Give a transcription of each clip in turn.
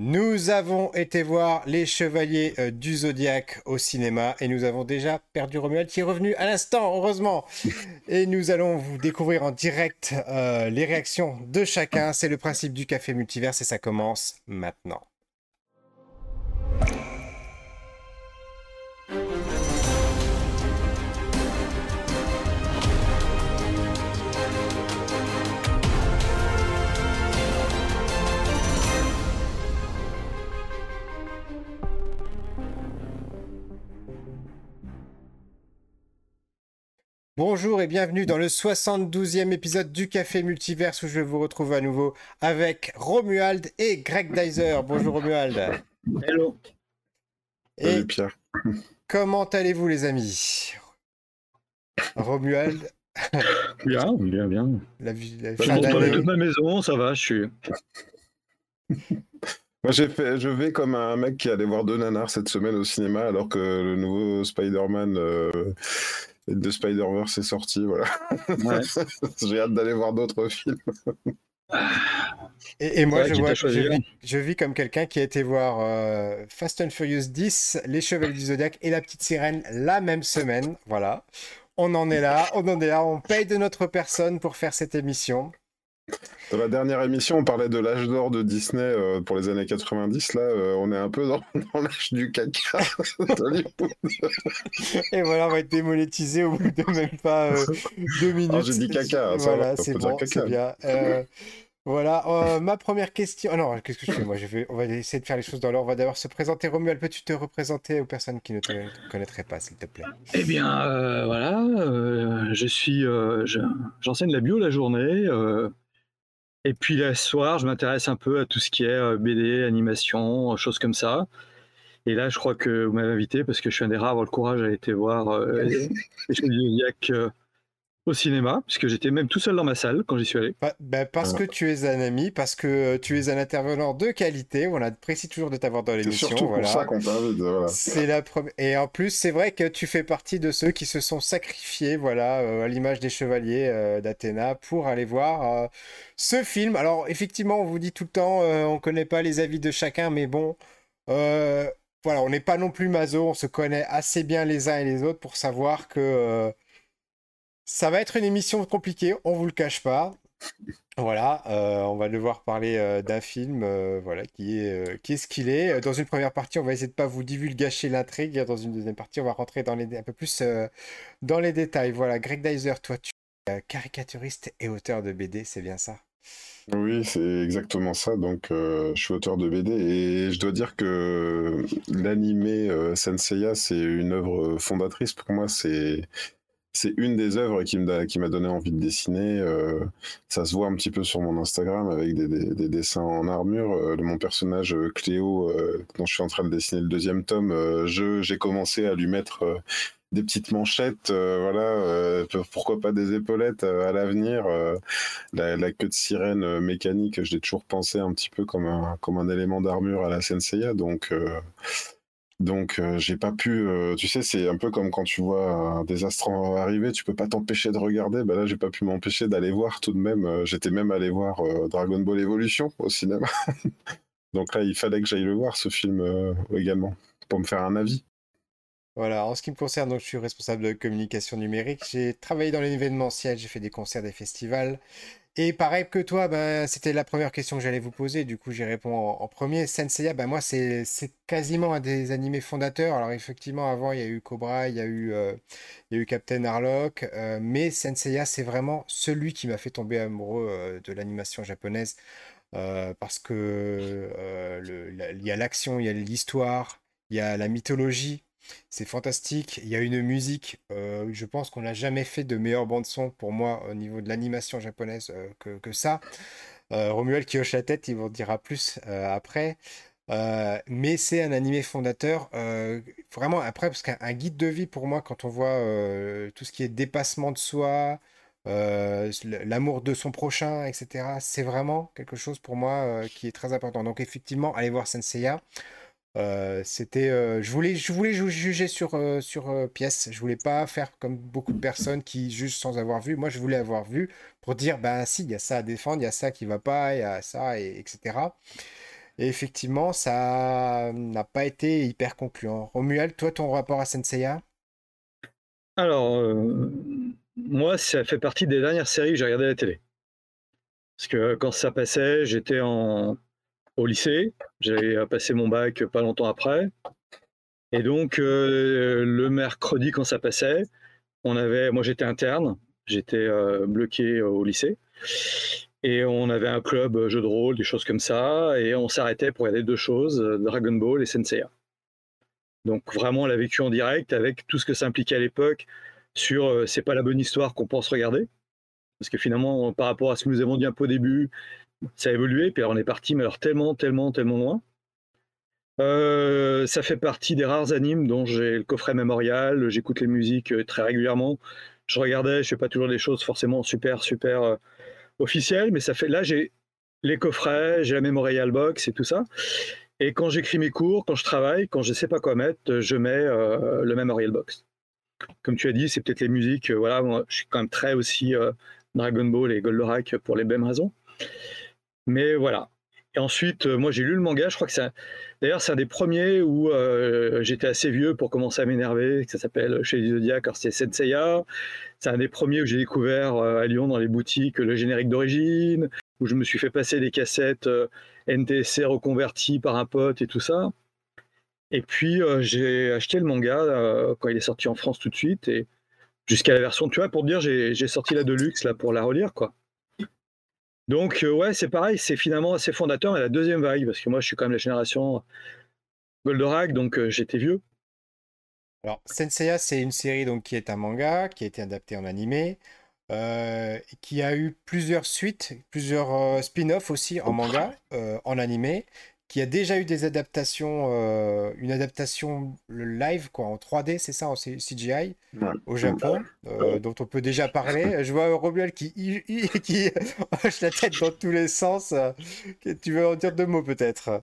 Nous avons été voir les Chevaliers euh, du Zodiaque au cinéma et nous avons déjà perdu Romuald qui est revenu à l'instant, heureusement. Et nous allons vous découvrir en direct euh, les réactions de chacun. C'est le principe du café multiverse et ça commence maintenant. Bonjour et bienvenue dans le 72e épisode du Café Multiverse où je vous retrouve à nouveau avec Romuald et Greg Dyser. Bonjour Romuald. Hello. Et Pierre. Comment allez-vous les amis? Romuald? Bien, bien, bien. La, la fin de ma maison, ça va, je suis... Moi, j'ai fait, je vais comme un mec qui allait voir deux nanars cette semaine au cinéma, alors que le nouveau Spider-Man euh, de Spider-Verse est sorti. Voilà. J'ai hâte d'aller voir d'autres films. Et, moi, je, vois, je, vis, comme quelqu'un qui a été voir euh, Fast and Furious 10, Les Chevaliers du Zodiac et La Petite Sirène la même semaine. Voilà. On en est là, on en est là, on paye de notre personne pour faire cette émission. Dans la dernière émission, on parlait de l'âge d'or de Disney euh, pour les années 90. Là, euh, on est un peu dans, l'âge du caca. Et voilà, on va être démonétisé au bout de même pas euh, deux minutes. J'ai dit caca. voilà, c'est bon, c'est bien. voilà, ma première question. Oh non, qu'est-ce que je fais Moi, je vais... on va essayer de faire les choses dans l'ordre. On va d'abord se présenter. Romuald, peux-tu te représenter aux personnes qui ne te connaîtraient pas, s'il te plaît? Eh bien, voilà, je suis, j'enseigne la bio la journée. Et puis le soir, je m'intéresse un peu à tout ce qui est euh, BD, animation, choses comme ça. Et là, je crois que vous m'avez invité parce que je suis un des rares à avoir le courage d'aller voir euh, les, les euh, au cinéma, puisque j'étais même tout seul dans ma salle quand j'y suis allé. Bah, parce que tu es un ami, parce que tu es un intervenant de qualité. On apprécie toujours de t'avoir dans l'émission. C'est voilà. pour ça qu'on. Voilà. C'est la première. Et en plus, c'est vrai que tu fais partie de ceux qui se sont sacrifiés, voilà, euh, à l'image des chevaliers euh, d'Athéna, pour aller voir euh, ce film. Alors, effectivement, on vous dit tout le temps, on connaît pas les avis de chacun, mais bon. voilà, on n'est pas non plus maso, on se connaît assez bien les uns et les autres pour savoir que ça va être une émission compliquée, on vous le cache pas. Voilà, euh, on va devoir parler euh, d'un film euh, voilà, qui est, qui est ce qu'il est. Dans une première partie, on va essayer de pas vous divulgacher l'intrigue. Dans une deuxième partie, on va rentrer dans les, un peu plus dans les détails. Voilà, Greg Dyser, toi, tu es caricaturiste et auteur de BD, c'est bien ça? Oui, c'est exactement ça. Donc, je suis auteur de BD et je dois dire que l'animé Senseiya, c'est une œuvre fondatrice pour moi. C'est c'est une des œuvres qui m'a donné envie de dessiner. Euh, ça se voit un petit peu sur mon Instagram avec des, dessins en armure. Euh, de mon personnage euh, Cléo, dont je suis en train de dessiner le deuxième tome, j'ai commencé à lui mettre des petites manchettes, voilà, pourquoi pas des épaulettes à l'avenir. La, queue de sirène mécanique, je l'ai toujours pensé un petit peu comme un, élément d'armure à la Senseiya. Donc donc j'ai pas pu, tu sais, c'est un peu comme quand tu vois un désastre arriver, tu peux pas t'empêcher de regarder. Bah là, j'ai pas pu m'empêcher d'aller voir tout de même. J'étais même allé voir Dragon Ball Evolution au cinéma. Donc là, il fallait que j'aille le voir ce film également pour me faire un avis. Voilà, en ce qui me concerne, donc, je suis responsable de communication numérique. J'ai travaillé dans l'événementiel, j'ai fait des concerts, des festivals. Et pareil que toi, ben, c'était la première question que j'allais vous poser, du coup j'y réponds en, premier. Senseiya, ben, moi c'est quasiment un des animés fondateurs. Alors effectivement, avant il y a eu Cobra, il y a eu, euh, il y a eu Captain Harlock, euh, mais Senseiya c'est vraiment celui qui m'a fait tomber amoureux euh, de l'animation japonaise. parce que il y a l'action, il y a l'histoire, il y a la mythologie, c'est fantastique. Il y a une musique, euh, je pense qu'on n'a jamais fait de meilleure bande-son pour moi au niveau de l'animation japonaise euh, que, ça. Euh, Romuald qui hoche la tête, il vous en dira plus après. mais c'est un animé fondateur, vraiment après, parce qu'un guide de vie pour moi, quand on voit tout ce qui est dépassement de soi, l'amour de son prochain, etc., c'est vraiment quelque chose pour moi qui est très important. Donc effectivement, allez voir Senseiya. Euh, c'était, euh, je voulais, je voulais juger sur euh, sur pièce. Je voulais pas faire comme beaucoup de personnes qui jugent sans avoir vu. Moi, je voulais avoir vu pour dire, ben si, il y a ça à défendre, il y a ça qui va pas, il y a ça, et, etc. Et effectivement, ça n'a pas été hyper concluant. Romuald, toi, ton rapport à Senseiya? Alors, moi, ça fait partie des dernières séries que j'ai regardées à la télé. Parce que quand ça passait, j'étais en... au lycée, j'avais passé mon bac pas longtemps après. Et donc, euh, le mercredi, quand ça passait, on avait, moi j'étais interne, j'étais euh, bloqué au lycée. Et on avait un club euh, jeu de rôle, des choses comme ça, et on s'arrêtait pour regarder deux choses, euh, Dragon Ball et Senseiya. Donc vraiment, l'a vécu en direct avec tout ce que ça impliquait à l'époque sur euh, c'est pas la bonne histoire qu'on pense regarder. Parce que finalement, par rapport à ce que nous avons dit un peu au début, ça a évolué, puis on est parti, mais alors tellement, tellement, tellement loin. ça fait partie des rares animes dont j'ai le coffret mémorial, j'écoute les musiques très régulièrement. Je regardais, je fais pas toujours des choses forcément super, super officiel, mais ça fait là j'ai les coffrets, j'ai la Memorial Box et tout ça. Et quand j'écris mes cours, quand je travaille, quand je ne sais pas quoi mettre, je mets euh, le Memorial Box. Comme tu as dit, c'est peut-être les musiques. Euh, voilà, je suis quand même très aussi euh, Dragon Ball et Goldorak pour les mêmes raisons. Mais voilà. Et ensuite, moi, j'ai lu le manga. Je crois que c'est, d'ailleurs, c'est un des premiers où j'étais assez vieux pour commencer à m'énerver. Ça s'appelle chez les Zodiac, c'est Senseiya. C'est un des premiers où j'ai découvert euh, à Lyon dans les boutiques le générique d'origine, où je me suis fait passer des cassettes euh, NTSC reconverties par un pote et tout ça. Et puis euh, j'ai acheté le manga quand il est sorti en France tout de suite et jusqu'à la version, tu vois, pour te dire, j'ai sorti la Deluxe là pour la relire quoi. Donc ouais, c'est pareil, c'est finalement assez fondateur et la deuxième vague parce que moi je suis quand même la génération Goldorak, donc j'étais vieux. Alors, Senseiya, c'est une série donc, qui est un manga, qui a été adapté en animé, euh, qui a eu plusieurs suites, plusieurs euh, spin-offs aussi en manga, euh, en animé, qui a déjà eu des adaptations, une adaptation live quoi, en 3D, c'est ça, en CGI, au Japon, dont on peut déjà parler. Je vois Romuald qui, qui hoche la tête dans tous les sens. tu veux en dire deux mots peut-être?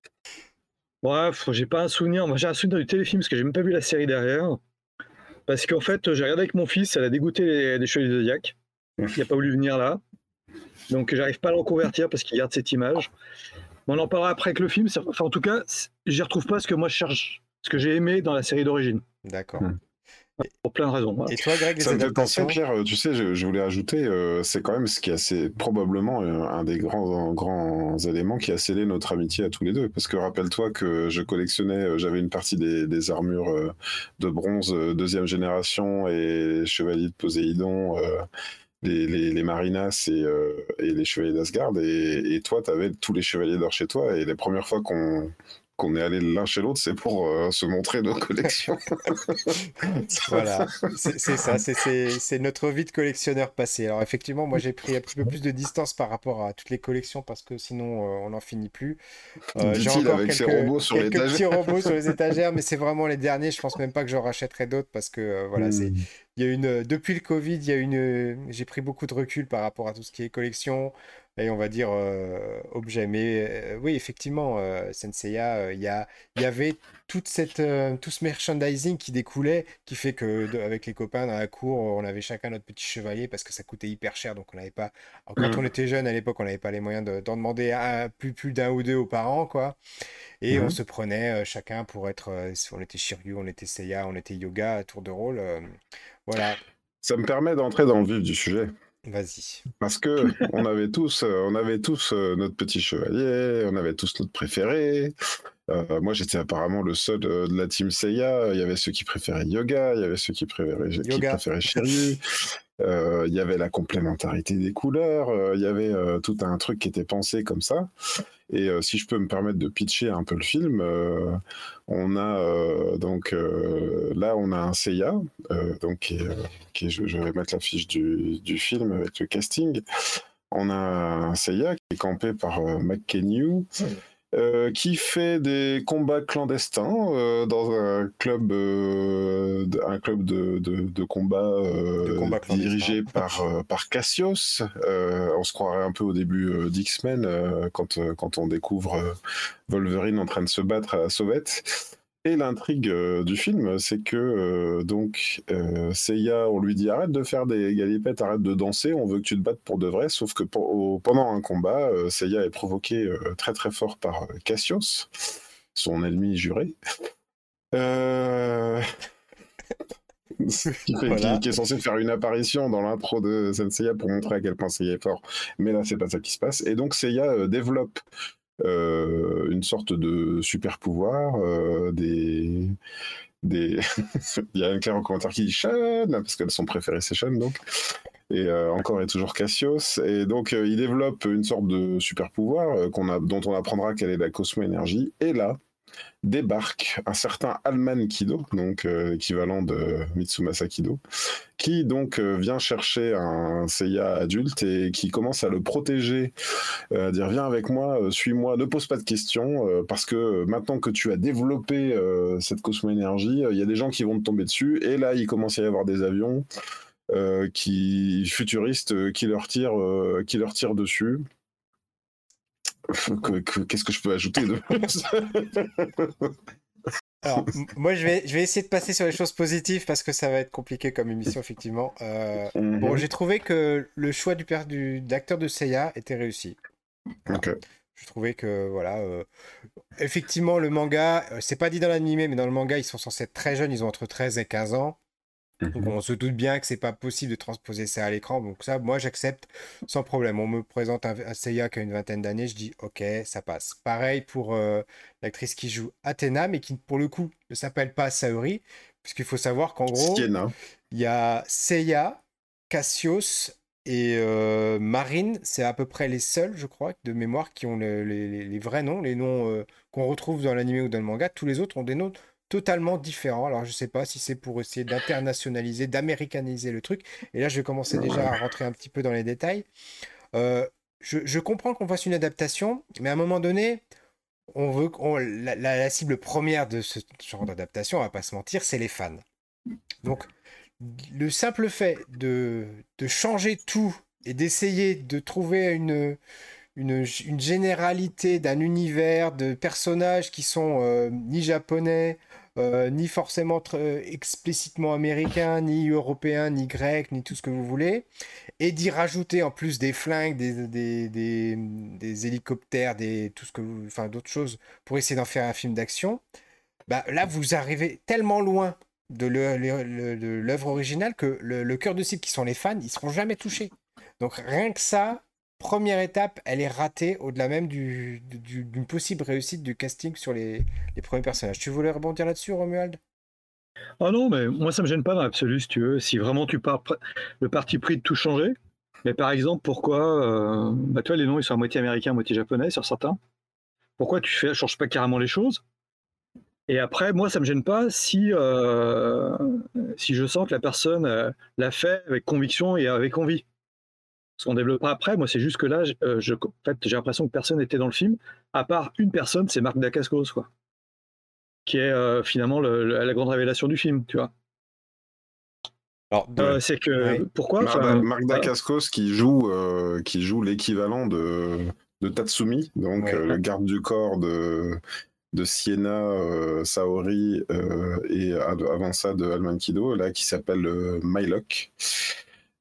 Bref, j'ai pas un souvenir. Moi, j'ai un souvenir du téléfilm parce que j'ai même pas vu la série derrière. Parce qu'en fait, j'ai regardé avec mon fils, elle a dégoûté les, les Chevaliers de Zodiac. Il n'a pas voulu venir là. Donc, j'arrive pas à le reconvertir parce qu'il garde cette image. On en parlera après avec le film. Enfin, en tout cas, j'y retrouve pas ce que moi je cherche, ce que j'ai aimé dans la série d'origine. D'accord. Pour plein de raisons. Et toi, Greg, ça me fait penser, Pierre, euh, tu sais, je, voulais ajouter, euh, c'est quand même ce qui a assez, probablement euh, un des grands, grands éléments qui a scellé notre amitié à tous les deux. Parce que rappelle-toi que je collectionnais, j'avais une partie des, armures de bronze deuxième génération et chevaliers de Poséidon. Les, les, Marinas et, et, les chevaliers d'Asgard. Et, et, toi, tu tous les chevaliers d'or chez toi. Et les premières fois qu'on qu'on est allé l'un chez l'autre, c'est pour euh, se montrer nos collections. voilà, c'est ça, c'est notre vie de collectionneur passé. Alors effectivement, moi j'ai pris un petit peu plus de distance par rapport à toutes les collections parce que sinon euh, on n'en finit plus. Euh, j'ai encore avec quelques, robots sur quelques petits robots sur les étagères, mais c'est vraiment les derniers. Je pense même pas que j'en rachèterai d'autres parce que euh, voilà, c'est hmm. il y a une depuis le Covid, il y a une j'ai pris beaucoup de recul par rapport à tout ce qui est collection et on va dire euh, objet. Mais euh, oui, effectivement, euh, Senseiya, il y, a, y avait toute cette, tout ce merchandising qui découlait, qui fait que avec les copains dans la cour, on avait chacun notre petit chevalier parce que ça coûtait hyper cher, donc on n'avait pas. quand mmh. on était jeune à l'époque, on n'avait pas les moyens d'en demander un, plus, plus d'un ou deux aux parents, quoi. Et on mmh. se prenait chacun pour être. on était Shiryu, on était Seiya, on était Yoga, tour de rôle. voilà. Ça me permet d'entrer dans le vif du sujet. Vas-y. Parce que on avait tous, euh, on avait tous euh, notre petit chevalier, on avait tous notre préféré. Euh, moi, j'étais apparemment le seul de la team Seiya. Il y avait ceux qui préféraient Yoga, il y avait ceux qui préféraient, qui préféraient Shiryu. il y avait la complémentarité des couleurs. il y avait tout un truc qui était pensé comme ça. Et euh, si je peux me permettre de pitcher un peu le film, euh, on a euh, donc là on a un Seiya, donc qui, je, vais mettre la fiche du, du, film avec le casting. On a un Seiya qui est campé par McKenyu. Euh, qui fait des combats clandestins euh, dans un club, euh, un club de, de, combat, dirigé par, par Cassios. on se croirait un peu au début d'X-Men quand, quand on découvre Wolverine en train de se battre à la sauvette. Et l'intrigue du film, c'est que donc Seiya, on lui dit arrête de faire des galipettes, arrête de danser, on veut que tu te battes pour de vrai. Sauf que pendant un combat, Seiya est provoqué très très fort par Cassius, son ennemi juré. qui, est censé faire une apparition dans l'intro de Seiya pour montrer à quel point Seiya est fort. Mais là, c'est pas ça qui se passe. Et donc Seiya développe euh, une sorte de super pouvoir, euh, des, des... il y a un clair en commentaire qui dit Sean, parce que son préféré c'est Sean donc. Et euh, encore et toujours Cassios. Et donc il développe une sorte de super pouvoir dont on apprendra quelle est la cosmo-énergie. Et là, débarque un certain Alman Kido, donc euh, équivalent de Mitsumasa Kido, qui donc euh, vient chercher un Seiya adulte et qui commence à le protéger, euh, à dire viens avec moi, suis-moi, ne pose pas de questions, parce que maintenant que tu as développé cette cosmo-énergie, il y a des gens qui vont te tomber dessus, et là il commence à y avoir des avions. qui futuristes qui leur qui leur tirent dessus Qu'est-ce que je peux ajouter de Alors, moi, je vais, je vais essayer de passer sur les choses positives parce que ça va être compliqué comme émission, effectivement. Euh, mhm. Bon, j'ai trouvé que le choix du père du d'acteur de Seiya était réussi. Ok. Je trouvais que, voilà, euh, effectivement, le manga, euh, c'est pas dit dans l'animé, mais dans le manga, ils sont censés être très jeunes, ils ont entre 13 et 15 ans. Donc mhm. on se doute bien que c'est pas possible de transposer ça à l'écran. Donc ça, moi j'accepte sans problème. On me présente un, Seiya qui a une vingtaine d'années, je dis ok, ça passe. Pareil pour euh, l'actrice qui joue Athéna, mais qui pour le coup ne s'appelle pas Saori, puisqu'il faut savoir qu'en gros, il y a Seiya, Cassios et euh, Marine. C'est à peu près les seuls, je crois, de mémoire, qui ont les, vrais noms, les noms euh, qu'on retrouve dans l'anime ou dans le manga. Tous les autres ont des noms totalement différent. Alors, je sais pas si c'est pour essayer d'internationaliser, d'américaniser le truc. Et là, je vais commencer déjà à rentrer un petit peu dans les détails. Euh, je, comprends qu'on fasse une adaptation, mais à un moment donné, on veut la, la, cible première de ce genre d'adaptation, on va pas se mentir, c'est les fans. Donc, le simple fait de, de changer tout et d'essayer de trouver une, une, généralité d'un univers de personnages qui sont euh, ni japonais, euh, ni forcément explicitement américains, ni européens, ni grecs, ni tout ce que vous voulez, et d'y rajouter en plus des flingues, des, des, hélicoptères, des, tout ce que enfin d'autres choses pour essayer d'en faire un film d'action, bah, là vous arrivez tellement loin de l'œuvre originale que le, le cœur de cible qui sont les fans, ils seront jamais touchés. Donc rien que ça, première étape, elle est ratée au-delà même d'une du, possible réussite du casting sur les, premiers personnages. Tu voulais rebondir là-dessus, Romuald? Ah non, mais moi ça me gêne pas dans l'absolu, si tu veux. Si vraiment tu pars le parti pris de tout changer, mais par exemple, pourquoi, euh, bah, toi les noms ils sont à moitié américains, à moitié japonais sur certains. Pourquoi tu fais, changes pas carrément les choses? Et après, moi ça me gêne pas si euh, je sens que la personne euh, l'a fait avec conviction et avec envie ce qu'on développera après. Moi, c'est juste que là, euh, je, en fait, j'ai l'impression que personne n'était dans le film, à part une personne, c'est Marc Dacascos, quoi, qui est euh, finalement la grande révélation du film, tu vois. Euh, c'est que pourquoi Marc, Dacascos qui joue qui joue l'équivalent de, de Tatsumi, donc le garde du corps de de Sienna, Saori et avant ça de Alman Kido, là qui s'appelle Mylock.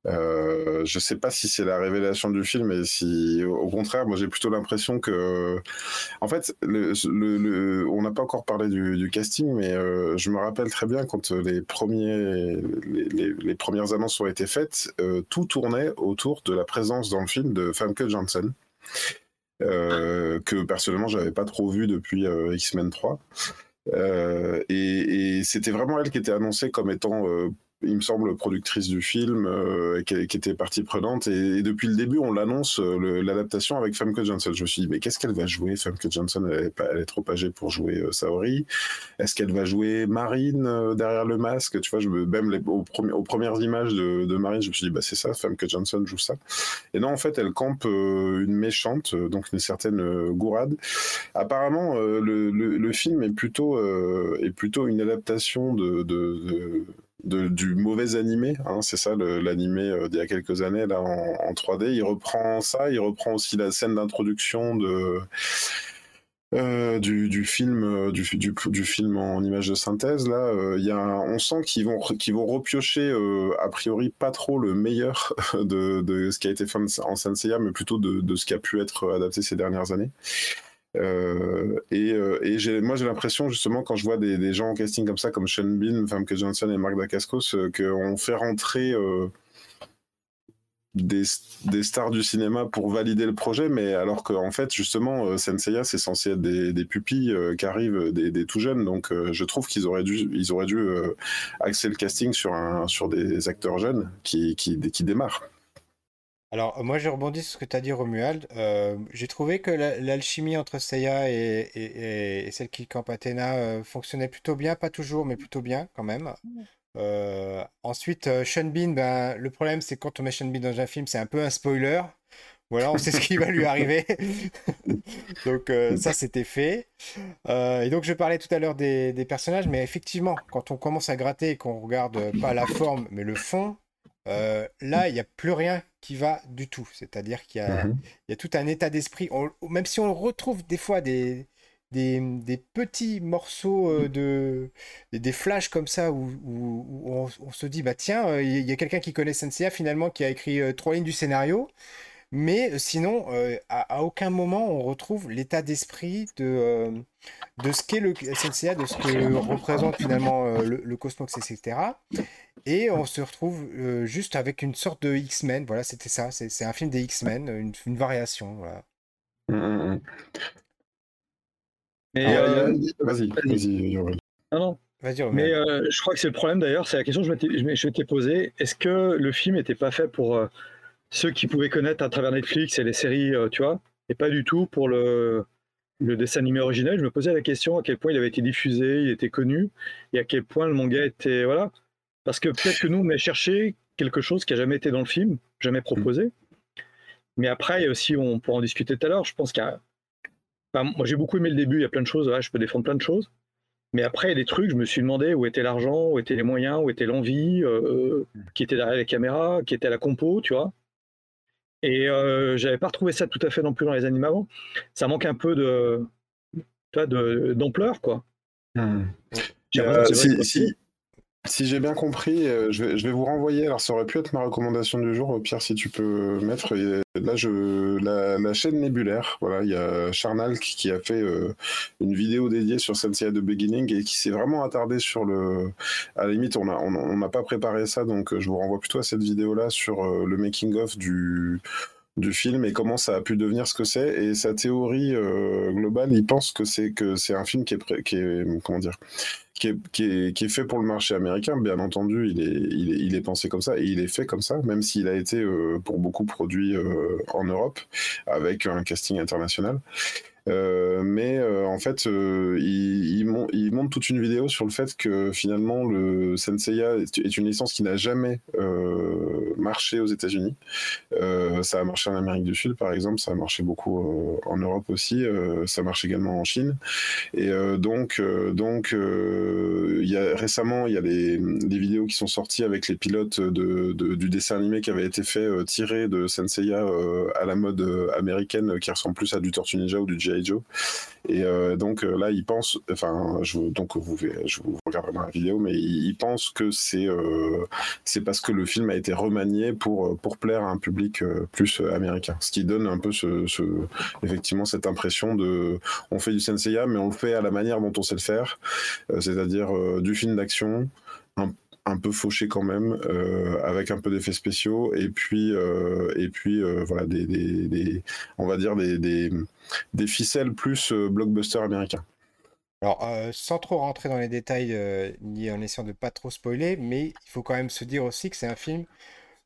Euh, je sais pas si c'est la révélation du film et si, au contraire, moi j'ai plutôt l'impression que, en fait, on n'a pas encore parlé du, casting, mais euh, je me rappelle très bien quand les premiers, les, premières annonces ont été faites, euh, tout tournait autour de la présence dans le film de Famke Janssen. que personnellement j'avais pas trop vu depuis X-Men 3 et, et c'était vraiment elle qui était annoncée comme étant il me semble, productrice du film, euh, qui, était partie prenante. Et, depuis le début, on l'annonce, euh, l'adaptation avec Famke Johnson. Je me suis dit, mais qu'est-ce qu'elle va jouer Famke Johnson, elle est, elle est trop âgée pour jouer euh, Saori. Est-ce qu'elle va jouer Marine derrière le masque? Tu vois, même aux, premières images de, Marine, je me suis dit, bah, c'est ça, Famke Johnson joue ça. Et non, en fait, elle campe une méchante, donc une certaine Gourade. Apparemment, le, film est plutôt, une adaptation de du mauvais animé. Hein, c'est ça l'animé euh, d'il y a quelques années là en, 3D. Il reprend ça, il reprend aussi la scène d'introduction de euh, du, film, du, du, film en image de synthèse, là, y a on sent qu'ils vont, vont repiocher a priori pas trop le meilleur de, de, ce qui a été fait en Senseiya, mais plutôt de, de, ce qui a pu être adapté ces dernières années. Euh, et, euh, moi, j'ai l'impression, justement, quand je vois des, gens en casting comme ça, comme Sean Bean, Famke Johnson et Mark Dacascos, euh, qu'on fait rentrer des, stars du cinéma pour valider le projet, mais alors qu'en fait, justement, Senseiya, c'est censé être des, pupilles qui arrivent des, tout jeunes. Donc, je trouve qu'ils auraient dû, ils auraient dû axer le casting sur, des acteurs jeunes qui démarrent. Alors, moi, je rebondis sur ce que tu as dit, Romuald. Euh, j'ai trouvé que l'alchimie entre Seiya et, celle qui campe Athéna euh, fonctionnait plutôt bien, pas toujours, mais plutôt bien quand même. Euh, ensuite, Sean Bean, ben, le problème, c'est quand on met Sean Bean dans un film, c'est un peu un spoiler. Voilà, on sait ce qui va lui arriver. donc, ça, c'était fait. et donc, je parlais tout à l'heure des, des, personnages, mais effectivement, quand on commence à gratter et qu'on regarde pas la forme, mais le fond, euh, là, il n'y a plus rien qui va du tout. C'est-à-dire qu'il y, a mmh tout un état d'esprit. Même si on retrouve des fois des, des, petits morceaux euh, de des flashs comme ça où, on, se dit bah tiens euh, il y a quelqu'un qui connaît Senseiya finalement qui a écrit trois lignes du scénario mais sinon à, aucun moment on retrouve l'état d'esprit de de ce qu'est le Senseiya de ce que représente finalement le, le, cosmos etc et on se retrouve euh, juste avec une sorte de X-Men. Voilà, c'était ça. C'est un film des X-Men, une, variation. Voilà. Mmh, mmh, mmh. Euh, vas-y, vas-y, Non, non. Mais euh, je crois que c'est le problème d'ailleurs, c'est la question que je m'étais posée. Est-ce que le film n'était pas fait pour ceux qui pouvaient connaître à travers Netflix et les séries, tu vois, et pas du tout pour le, dessin animé original Je me posais la question à quel point il avait été diffusé, il était connu, et à quel point le manga était. Voilà. Parce que peut-être que nous, on a cherché quelque chose qui n'a jamais été dans le film, jamais proposé. Mais après, aussi, on pourra en discuter tout à l'heure, je pense qu'il y a. moi, j'ai beaucoup aimé le début, il y a plein de choses, je peux défendre plein de choses. Mais après, il y a des trucs, je me suis demandé où était l'argent, où étaient les moyens, où était l'envie, euh, qui était derrière les caméras, qui était la compo, tu vois. Et euh, j'avais pas retrouvé ça tout à fait non plus dans les animaux avant. Ça manque un peu de d'ampleur, quoi. Hmm. Euh, si, si j'ai bien compris, euh, je, vais, vous renvoyer. Alors, ça aurait pu être ma recommandation du jour. Pierre, si tu peux mettre. Là, je, la, chaîne Nébulaire. Voilà, il y a Charnal qui, a fait euh, une vidéo dédiée sur Sensei de Beginning et qui s'est vraiment attardé sur le. À la limite, on n'a on, pas préparé ça, donc je vous renvoie plutôt à cette vidéo-là sur euh, le making-of du du film et comment ça a pu devenir ce que c'est et sa théorie globale il pense que c'est que c'est un film qui est qui est comment dire qui est, qui, est, qui est, fait pour le marché américain, bien entendu, il est, il est, il est pensé comme ça et il est fait comme ça, même s'il a été euh, pour beaucoup produit euh, en Europe avec un casting international. Euh, mais euh, en fait, euh, il, il, montre toute une vidéo sur le fait que finalement le Senseiya est une licence qui n'a jamais marché aux États-Unis. ça a marché en Amérique du Sud, par exemple, ça a marché beaucoup en Europe aussi, ça marche également en Chine. Et donc, donc, il y a, récemment, il y a les, vidéos qui sont sorties avec les pilotes de, du dessin animé qui avait été fait tiré de Senseiya à la mode américaine, qui ressemble plus à du Tortue Ninja ou du Joe. Et euh, donc euh, là, il pense, enfin, je, donc vous, je vous regarderai dans la vidéo, mais il, pense que c'est euh, c'est parce que le film a été remanié pour pour plaire à un public plus américain, ce qui donne un peu ce, effectivement cette impression de on fait du Senseiya, mais on le fait à la manière dont on sait le faire, c'est-à-dire du film d'action, un un peu fauché quand même, avec un peu d'effets spéciaux, et puis, et puis voilà, des, des, on va dire des, des ficelles plus blockbuster américain. Alors, sans trop rentrer dans les détails, ni en essayant de pas trop spoiler, mais il faut quand même se dire aussi que c'est un film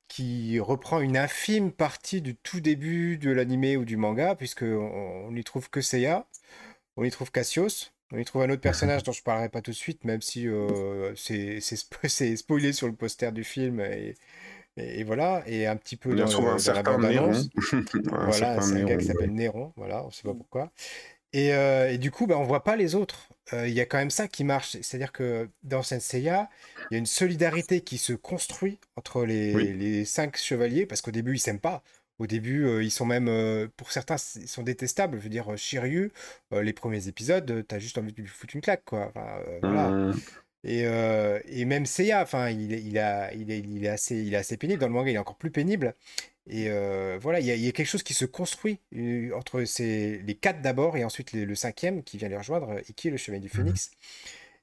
qui reprend une infime partie du tout début de l'animé ou du manga, puisqu'on on n'y trouve que Seiya, on y trouve Cassius, on y trouve un autre personnage dont je parlerai pas tout de suite, même si euh, c'est spoilé sur le poster du film. Et, et, voilà, et un petit peu dans, un la bande annonce. voilà, c'est un gars qui s'appelle Néron, voilà, on sait pas pourquoi. Et, euh, et, du coup, bah, on voit pas les autres. Euh, il y a quand même ça qui marche. C'est-à-dire que dans Senseiya, il y a une solidarité qui se construit entre les, les cinq chevaliers, parce qu'au début, ils s'aiment pas. Au début, ils sont même, pour certains, ils sont détestables. Je veux dire, Shiryu, les premiers épisodes, t'as juste envie de lui foutre une claque, quoi. voilà. Mmh. Et, et, même Seiya, enfin, il, il, a, il, est, il, est assez, il est assez pénible. Dans le manga, il est encore plus pénible. Et voilà, il y, a, il y, a, quelque chose qui se construit entre ces, les quatre d'abord et ensuite le cinquième qui vient les rejoindre, Iki, le chemin du mmh Phénix.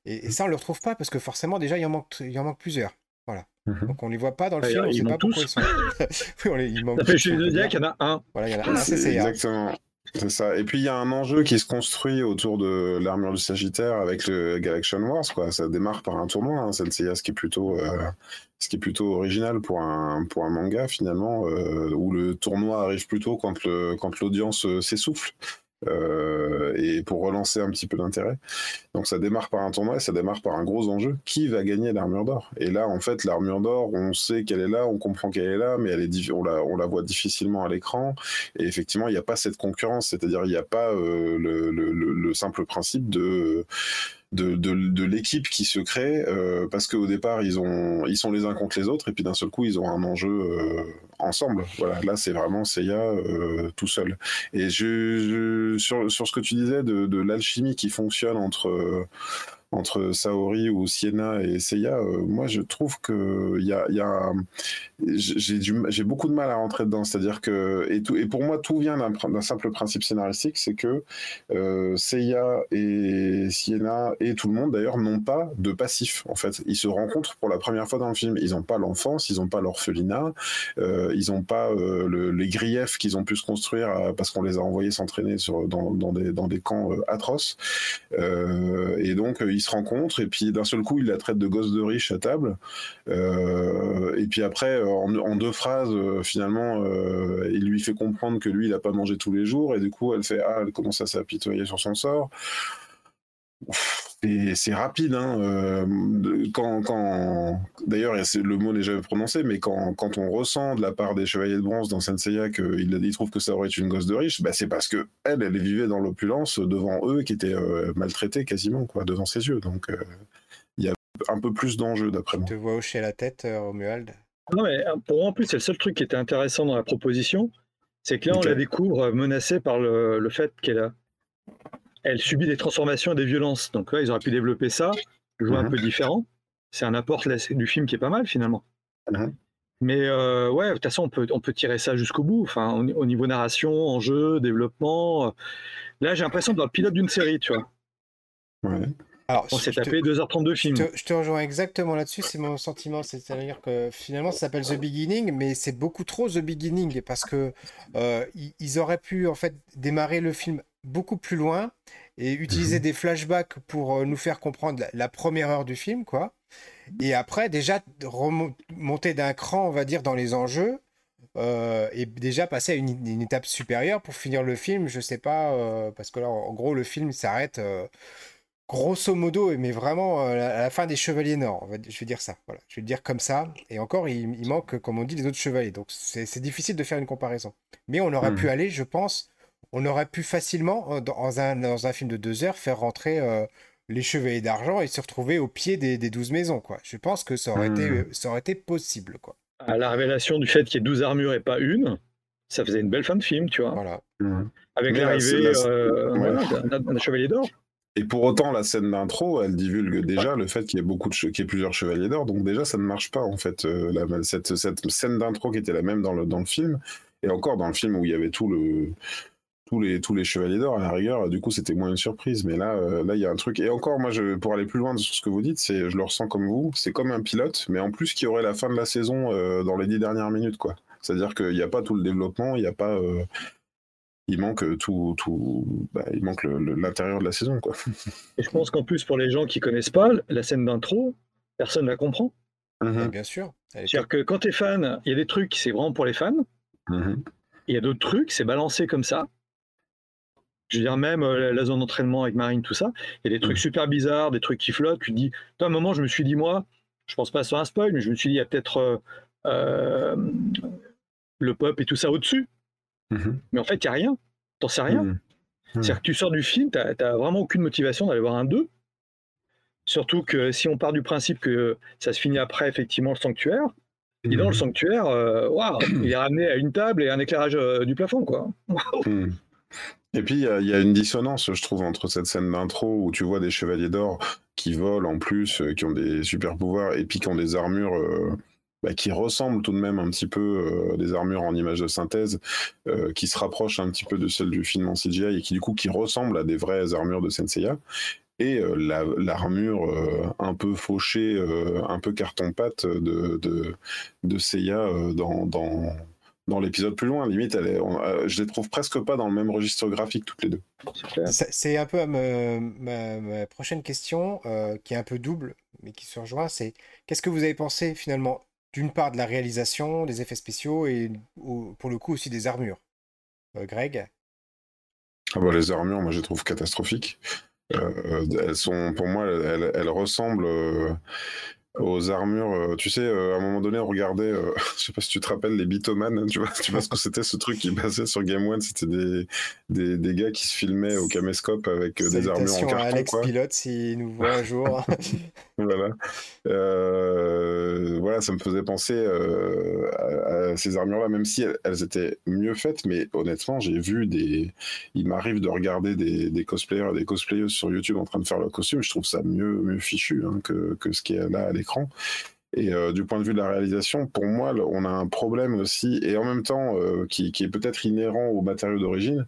Et, ça, on le retrouve pas parce que forcément, déjà, il en manque, il en manque plusieurs. Voilà. Mmh Donc on les voit pas dans le film, on sait pas pourquoi ils sont. oui, on les, il manque. Je suis dire qu'il y en a un. Voilà, il y en a un, c'est Seiya. Exactement. C'est ça. Et puis il y a un enjeu qui se construit autour de l'armure du Sagittaire avec le Galaxian Wars. Quoi. Ça démarre par un tournoi, hein, Senseiya, ce qui est plutôt, euh, ce qui est plutôt original pour un, pour un manga finalement, euh, où le tournoi arrive plutôt quand le, quand l'audience euh, s'essouffle. Euh, et pour relancer un petit peu l'intérêt. Donc ça démarre par un tournoi, ça démarre par un gros enjeu. Qui va gagner l'armure d'or? Et là, en fait, l'armure d'or, on sait qu'elle est là, on comprend qu'elle est là, mais elle est on, la, voit difficilement à l'écran. Et effectivement, il n'y a pas cette concurrence, c'est-à-dire il n'y a pas euh, le, simple principe de de, de, l'équipe qui se crée euh, parce qu'au départ ils ont ils sont les uns contre les autres et puis d'un seul coup ils ont un enjeu euh, ensemble. Voilà là c'est vraiment Seiya euh, tout seul. Et je, sur, sur ce que tu disais de, de l'alchimie qui fonctionne entre entre Saori ou Sienna et Seiya, euh, moi je trouve que y a, y a j'ai beaucoup de mal à rentrer dedans. C'est-à-dire que et, pour moi tout vient d'un simple principe scénaristique, c'est que euh, Seiya et Sienna et tout le monde d'ailleurs n'ont pas de passif. En fait, ils se rencontrent pour la première fois dans le film. Ils n'ont pas l'enfance, ils n'ont pas l'orphelinat, euh, ils n'ont pas les griefs qu'ils ont pu se construire parce qu'on les a envoyés s'entraîner dans, dans, des, dans des camps atroces. et donc ils se et puis d'un seul coup, il la traite de gosse de riche à table. Euh, et puis après, en, deux phrases, euh, finalement, euh, il lui fait comprendre que lui, il n'a pas mangé tous les jours et du coup, elle fait ah, elle commence à s'apitoyer sur son sort. C'est rapide, hein, quand, quand... d'ailleurs le mot n'est jamais prononcé, mais quand, quand, on ressent de la part des chevaliers de bronze dans Senseiya qu'il il trouve que ça aurait été une gosse de riche, bah c'est parce que elle, elle vivait dans l'opulence devant eux qui étaient maltraités quasiment quoi, devant ses yeux. Donc il y a un peu plus d'enjeux d'après moi. Tu te vois hocher la tête, Romuald? Non mais pour moi en plus c'est le seul truc qui était intéressant dans la proposition, c'est que là on la découvre menacée par le, le fait qu'elle a elle subit des transformations et des violences. Donc là, ils auraient pu développer ça, jouer un mhm. peu différent. C'est un apport du film qui est pas mal finalement. Mhm. Mais euh, ouais, de toute façon, on peut, on peut tirer ça jusqu'au bout. Enfin, au, niveau narration, enjeu, développement. Euh. Là, j'ai l'impression dans le pilote d'une série, tu vois. Alors, on s'est tapé 2h30 de film. Je te, rejoins exactement là-dessus, c'est mon sentiment. C'est-à-dire que finalement, ça s'appelle The Beginning, mais c'est beaucoup trop The Beginning parce que euh, ils auraient pu en fait démarrer le film beaucoup plus loin et utiliser mhm. des flashbacks pour euh, nous faire comprendre la, première heure du film, quoi. Et après, déjà, remonter d'un cran, on va dire, dans les enjeux, euh, et déjà passer à une, étape supérieure pour finir le film, je sais pas, euh, parce que là, en gros, le film s'arrête grosso modo, mais vraiment à la fin des Chevaliers Nord, je vais dire ça, voilà, je vais le dire comme ça, et encore, il, manque, comme on dit, les autres chevaliers, donc c'est difficile de faire une comparaison. Mais on aurait pu mhm. aller, je pense, on aurait pu facilement, euh, dans un, dans un film de deux heures, faire rentrer euh, les chevaliers d'argent et se retrouver au pied des, des douze maisons. Quoi. Je pense que ça aurait, été, hmm. ça aurait été possible. Quoi. À la révélation du fait qu'il y ait 12 armures et pas une, ça faisait une belle fin de film, tu vois. Voilà. Hmm. Avec l'arrivée euh, d'un chevalier d'or. Et pour autant, la scène d'intro, elle divulgue déjà le fait qu'il y ait beaucoup de qu'il y ait plusieurs chevaliers d'or. Donc déjà, ça ne marche pas en fait. cette, cette, scène d'intro qui était la même dans le, dans le film, et encore dans le film où il y avait tout le tous les, tous les chevaliers d'or, à la rigueur, du coup, c'était moins une surprise. Mais là, euh, là, il y a un truc. Et encore, moi, je, pour aller plus loin sur ce que vous dites, c'est, je le ressens comme vous, c'est comme un pilote, mais en plus qui aurait la fin de la saison euh, dans les dix dernières minutes, quoi. C'est-à-dire qu'il n'y a pas tout le développement, il n'y a pas. Euh, il manque tout, tout bah, il manque l'intérieur de la saison, quoi. Et je pense qu'en plus, pour les gens qui connaissent pas la scène d'intro, personne la comprend. Mm-hmm. Bien sûr. C'est-à-dire que quand tu es fan, il y a des trucs, c'est vraiment pour les fans. Mm-hmm. Il y a d'autres trucs, c'est balancé comme ça. Je veux dire, même euh, la zone d'entraînement avec Marine, tout ça, il y a des trucs mm. super bizarres, des trucs qui flottent. Tu te dis, à un moment, je me suis dit, moi, je pense pas sur un spoil, mais je me suis dit, il y a peut-être euh, euh, le pop et tout ça au-dessus. Mm-hmm. Mais en fait, il n'y a rien. T'en sais rien. Mm. C'est-à-dire que tu sors du film, tu n'as vraiment aucune motivation d'aller voir un 2. Surtout que si on part du principe que ça se finit après, effectivement, le sanctuaire, Et dans le sanctuaire, waouh, il est ramené à une table et un éclairage du plafond, quoi. Hmm. Et puis, il y, a une dissonance, je trouve, entre cette scène d'intro où tu vois des chevaliers d'or qui volent en plus, qui ont des super pouvoirs, et puis qui ont des armures bah, qui ressemblent tout de même un petit peu euh, des armures en images de synthèse, euh, qui se rapprochent un petit peu de celles du film en CGI et qui du coup qui ressemblent à des vraies armures de Senseiya. Et euh, l'armure un peu fauchée, un peu carton-pâte de, de, Seiya dans, dans l'épisode plus loin. Limite, elle est, je les trouve presque pas dans le même registre graphique toutes les deux. C'est un peu ma, ma, prochaine question, qui est un peu double, mais qui se rejoint. C'est qu'est-ce que vous avez pensé finalement d'une part de la réalisation, des effets spéciaux et pour le coup aussi des armures. Euh, Greg? Ah bah, Les armures, moi je les trouve catastrophiques. Euh, elles sont, pour moi, elles, ressemblent euh, aux armures. Euh, tu sais, euh, à un moment donné, on regardait, euh, je sais pas si tu te rappelles, les Bitoman, hein, tu vois, tu vois ce que c'était ce truc qui passait sur Game One, c'était des, des, des, gars qui se filmaient au caméscope avec des armures en carton. à Alex quoi. Pilote s'il nous voit un jour. voilà. voilà, ça me faisait penser à, ces armures-là, même si elles, étaient mieux faites, mais honnêtement, j'ai vu des. Il m'arrive de regarder des, des cosplayers et des cosplayeuses sur YouTube en train de faire leur costume, je trouve ça mieux, mieux fichu hein, que, que ce qui est là à et euh, du point de vue de la réalisation, pour moi, on a un problème aussi, et en même temps, euh, qui, est peut-être inhérent au matériau d'origine.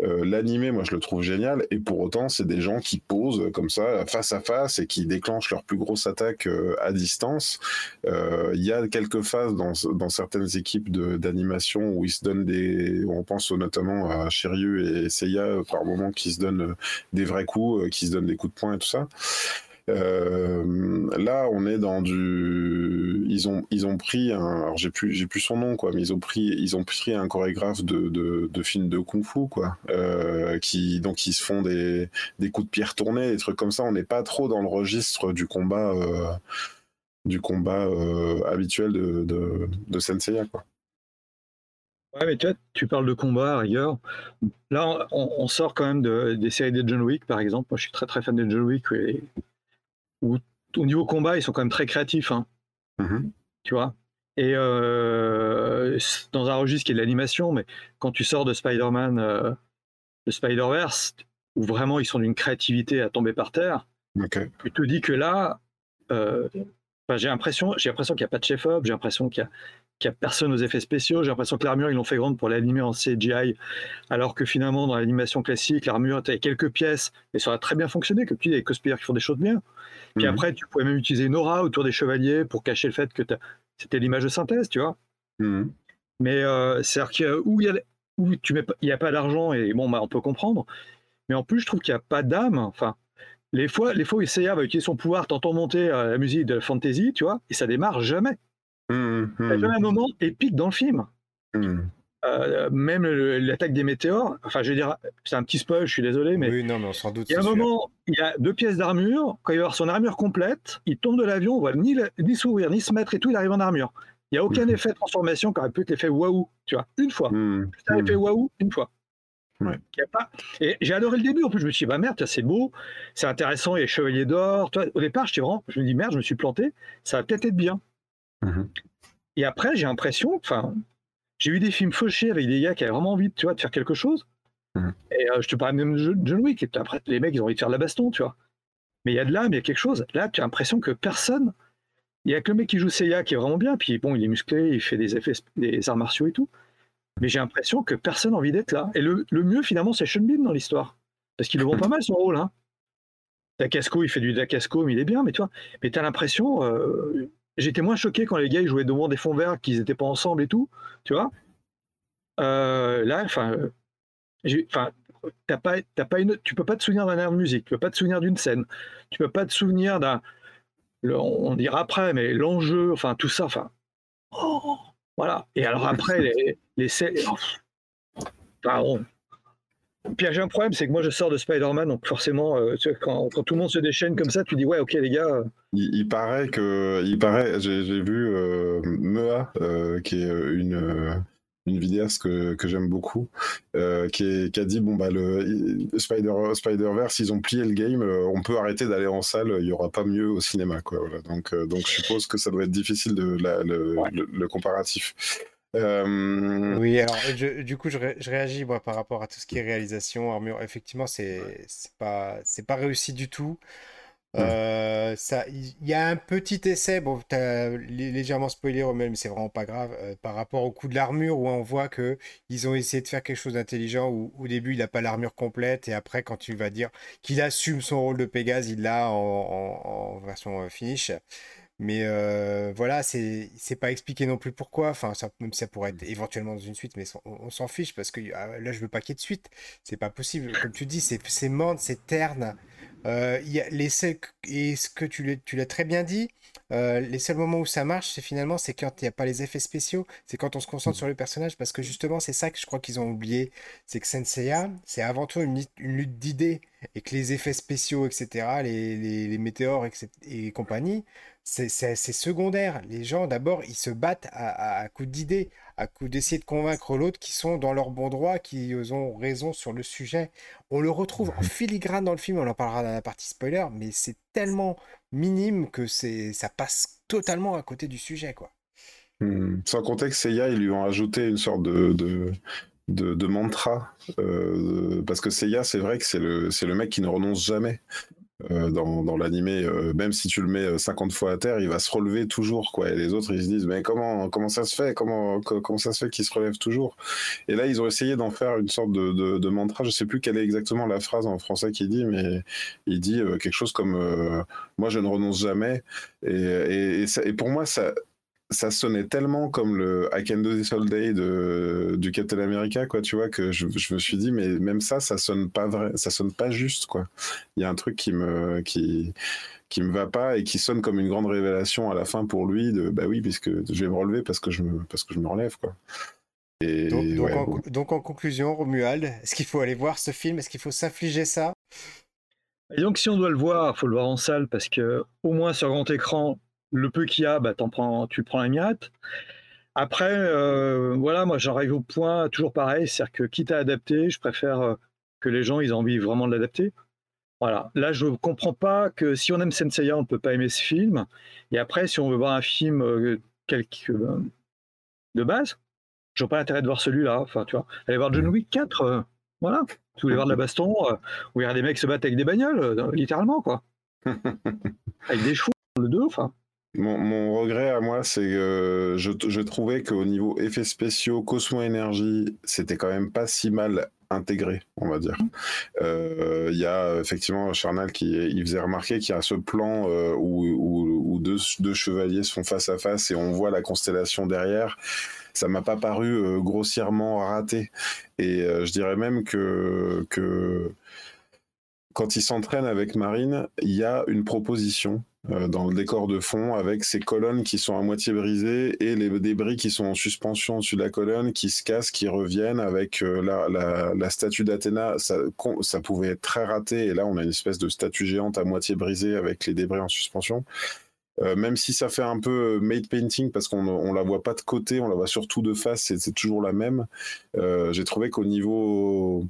Euh, l'animé, moi, je le trouve génial, et pour autant, c'est des gens qui posent comme ça, face à face, et qui déclenchent leur plus grosse attaque à distance. Il y a quelques phases dans, certaines équipes d'animation où ils se donnent des. On pense notamment à Shiryu et Seiya par moment qui se donnent des vrais coups, qui se donnent des coups de poing et tout ça. Euh, là, on est dans du. Ils ont, ils ont pris un. Alors, j'ai plus, j'ai plus son nom, quoi, mais ils ont pris, ils ont pris un chorégraphe de, de, de film de kung-fu, quoi, euh, donc ils se font des, des coups de pierre tournés, des trucs comme ça. On n'est pas trop dans le registre du combat, euh, du combat habituel de, de, de Senseiya, quoi. Ouais, mais tu, vois, tu parles de combat ailleurs. Là, on, sort quand même de, des séries de John Wick, par exemple. Moi, je suis très très fan de John Wick où au niveau combat, ils sont quand même très créatifs. Hein. Mm-hmm. Tu vois? Et euh, dans un registre qui est de l'animation, mais quand tu sors de Spider-Man, euh, de Spider-Verse, où vraiment ils sont d'une créativité à tomber par terre, tu te dis que là, euh, j'ai l'impression, j'ai l'impression qu'il n'y a pas de chef-op, j'ai l'impression qu'il y a qu'il n'y a personne aux effets spéciaux. J'ai l'impression que l'armure, ils l'ont fait grande pour l'animer en CGI, alors que finalement, dans l'animation classique, l'armure, tu quelques pièces, et ça aurait très bien fonctionné, comme tu des cosplayers qui font des choses bien. Puis mhm. après, tu pouvais même utiliser une aura autour des chevaliers pour cacher le fait que c'était l'image de synthèse, tu vois. Mhm. Mais euh, c'est-à-dire où il n'y a, a pas d'argent, et bon, bah, on peut comprendre, mais en plus, je trouve qu'il n'y a pas d'âme. Enfin, les fois, les fois où Seiya va utiliser son pouvoir, t'entends monter euh, la musique de la fantasy, tu vois, et ça démarre jamais. Mmh, Il y a un moment épique dans le film. Mmh. Euh, même l'attaque des météores, enfin je veux dire, c'est un petit spoil, je suis désolé, mais, oui, non, mais on s'en doute, il y a un moment, il y a deux pièces d'armure, quand il va avoir son armure complète, il tombe de l'avion, on voit ni, ni s'ouvrir, ni se mettre et tout, il arrive en armure. Il n'y a aucun effet de transformation qui aurait pu être l'effet waouh, tu vois, une fois. C'est un effet waouh, une fois. Ouais. pas... Et j'ai adoré le début, en plus je me suis dit, bah merde, c'est beau, c'est intéressant, il y a Chevalier d'Or. Au départ, vraiment, je me dis, merde, je me suis planté, ça va peut-être être bien. Mmh et après, j'ai l'impression, enfin, j'ai vu des films fauchés avec des gars qui avaient vraiment envie, tu vois, de faire quelque chose. Mmh et euh, je te parle même de John Wick, et après, les mecs, ils ont envie de faire de la baston, tu vois. Mais il y a de l'âme, il y a quelque chose. Là, tu as l'impression que personne. Il y a que le mec qui joue Seiya qui est vraiment bien, puis bon, il est musclé, il fait des effets, des arts martiaux et tout. Mais j'ai l'impression que personne n'a envie d'être là. Et le, mieux, finalement, c'est Sean Bean dans l'histoire. Parce qu'il le vend pas mal son rôle. Hein. Dacasco, il fait du Dacasco, mais il est bien, mais toi, mais tu as l'impression, euh, J'étais moins choqué quand les gars ils jouaient devant des fonds verts, qu'ils n'étaient pas ensemble et tout, tu vois. Euh, là, enfin, enfin, t'as pas, pas une, tu peux pas te souvenir d'un air de musique, tu peux pas te souvenir d'une scène, tu peux pas te souvenir d'un, on dira après, mais l'enjeu, enfin tout ça, enfin, oh, voilà. Et alors après les, les scènes, oh, puis j'ai un problème, c'est que moi je sors de Spider-Man, donc forcément, euh, quand, tout le monde se déchaîne comme ça, tu dis ouais, ok les gars. Euh. Il, paraît que, il paraît, j'ai vu euh, Mea, qui est une une vidéaste que, que j'aime beaucoup, euh, qui, qui, a dit bon bah le Spider Spider Verse, ils ont plié le game, on peut arrêter d'aller en salle, il y aura pas mieux au cinéma quoi. Voilà. Donc donc je suppose que ça doit être difficile de la, le, le, comparatif. Oui, alors du coup, je, je, réagis moi par rapport à tout ce qui est réalisation, armure. Effectivement, c'est pas, pas réussi du tout. Ça, il y a un petit essai, bon, as légèrement spoilé, mais c'est vraiment pas grave, euh, par rapport au coup de l'armure où on voit que ils ont essayé de faire quelque chose d'intelligent où au début il n'a pas l'armure complète et après quand tu vas dire qu'il assume son rôle de Pégase, il l'a en, version finish. Mais voilà, c'est pas expliqué non plus pourquoi. Enfin, ça, même ça pourrait être éventuellement dans une suite, mais on, s'en fiche parce que ah, là, je veux pas qu'il y ait de suite. C'est pas possible. Comme tu dis, c'est morne, c'est terne. Euh, y a les seuls, et ce que tu l'as très bien dit, euh, les seuls moments où ça marche, c'est finalement c'est quand il n'y a pas les effets spéciaux, c'est quand on se concentre mm. sur le personnage, parce que justement c'est ça que je crois qu'ils ont oublié, c'est que Senseiya, c'est avant tout une, lutte d'idées, et que les effets spéciaux, etc., les, les, météores et compagnie, c'est secondaire. Les gens, d'abord, ils se battent à, à, coup d'idées, à coup d'essayer de convaincre l'autre qui sont dans leur bon droit, qui ont raison sur le sujet. On le retrouve en filigrane dans le film, on en parlera dans la partie spoiler, mais c'est tellement minime que ça passe totalement à côté du sujet, quoi. Hmm. Sans compter que Seiya, ils lui ont ajouté une sorte de, de, mantra. Euh, parce que Seiya, c'est vrai que c'est le, le mec qui ne renonce jamais. Euh, dans, dans l'animé, euh, même si tu le mets 50 fois à terre, il va se relever toujours, quoi. Et les autres, ils se disent, mais comment, comment ça se fait? Comment, comment ça se fait qu'il se relève toujours? Et là, ils ont essayé d'en faire une sorte de, de, mantra. Je sais plus quelle est exactement la phrase en français qu'il dit, mais il dit quelque chose comme Moi, je ne renonce jamais. Et, et, et pour moi, ça, ça sonnait tellement comme le I Can Do This All Day de, du Captain America, quoi, tu vois, que je, je, me suis dit, mais même ça, ça sonne pas vrai, ça sonne pas juste, quoi. Il y a un truc qui me, qui, qui me va pas et qui sonne comme une grande révélation à la fin pour lui de, bah oui, puisque je vais me relever parce que je me, parce que je me relève, quoi. Et, donc, en, donc, en, conclusion, Romuald, est-ce qu'il faut aller voir ce film? Est-ce qu'il faut s'infliger ça? Et donc, si on doit le voir, il faut le voir en salle parce que, au moins sur grand écran, le peu qu'il y a, bah, prends, tu prends la miette. Après, euh, voilà, moi j'arrive au point toujours pareil, c'est-à-dire que quitte à adapter, je préfère euh, que les gens ils aient envie vraiment de l'adapter. Voilà, là je ne comprends pas que si on aime Senseiya, on ne peut pas aimer ce film. Et après, si on veut voir un film euh, de base, je n'ai pas l'intérêt de voir celui-là. Enfin, tu vois, aller voir John. Wick 4, voilà. Tu voulais voir de la baston, où il y a des mecs se battent avec des bagnoles, littéralement, quoi. avec des chevaux, le deux, enfin. Mon, regret à moi, c'est que je, je trouvais qu'au niveau effets spéciaux, Cosmo Énergie, c'était quand même pas si mal intégré, on va dire. Euh, il y a effectivement Charnal qui il faisait remarquer qu'il y a ce plan euh, où, deux, deux, chevaliers sont face à face et on voit la constellation derrière. Ça m'a pas paru euh, grossièrement raté. Et je dirais même que, que quand il s'entraîne avec Marine, il y a une proposition dans le décor de fond avec ces colonnes qui sont à moitié brisées et les débris qui sont en suspension au-dessus de la colonne, qui se cassent, qui reviennent avec euh, la, statue d'Athéna. Ça, ça pouvait être très raté et là on a une espèce de statue géante à moitié brisée avec les débris en suspension. Euh, même si ça fait un peu made painting parce qu'on on la voit pas de côté, on la voit surtout de face, c'est toujours la même. j'ai trouvé qu'au niveau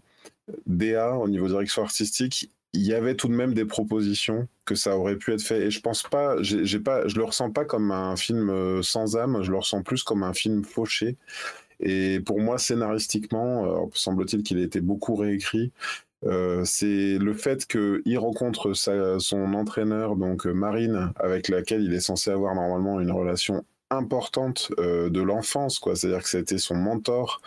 DA, au niveau direction artistique, il y avait tout de même des propositions que ça aurait pu être fait. Et je pense pas j'ai pas je le ressens pas comme un film euh, sans âme je le ressens plus comme un film fauché. Et pour moi scénaristiquement euh, semble-t-il qu'il a été beaucoup réécrit euh, c'est le fait qu'il rencontre son entraîneur donc Marine avec laquelle il est censé avoir normalement une relation importante euh, de l'enfance, quoi. C'est-à-dire que c'était son mentor.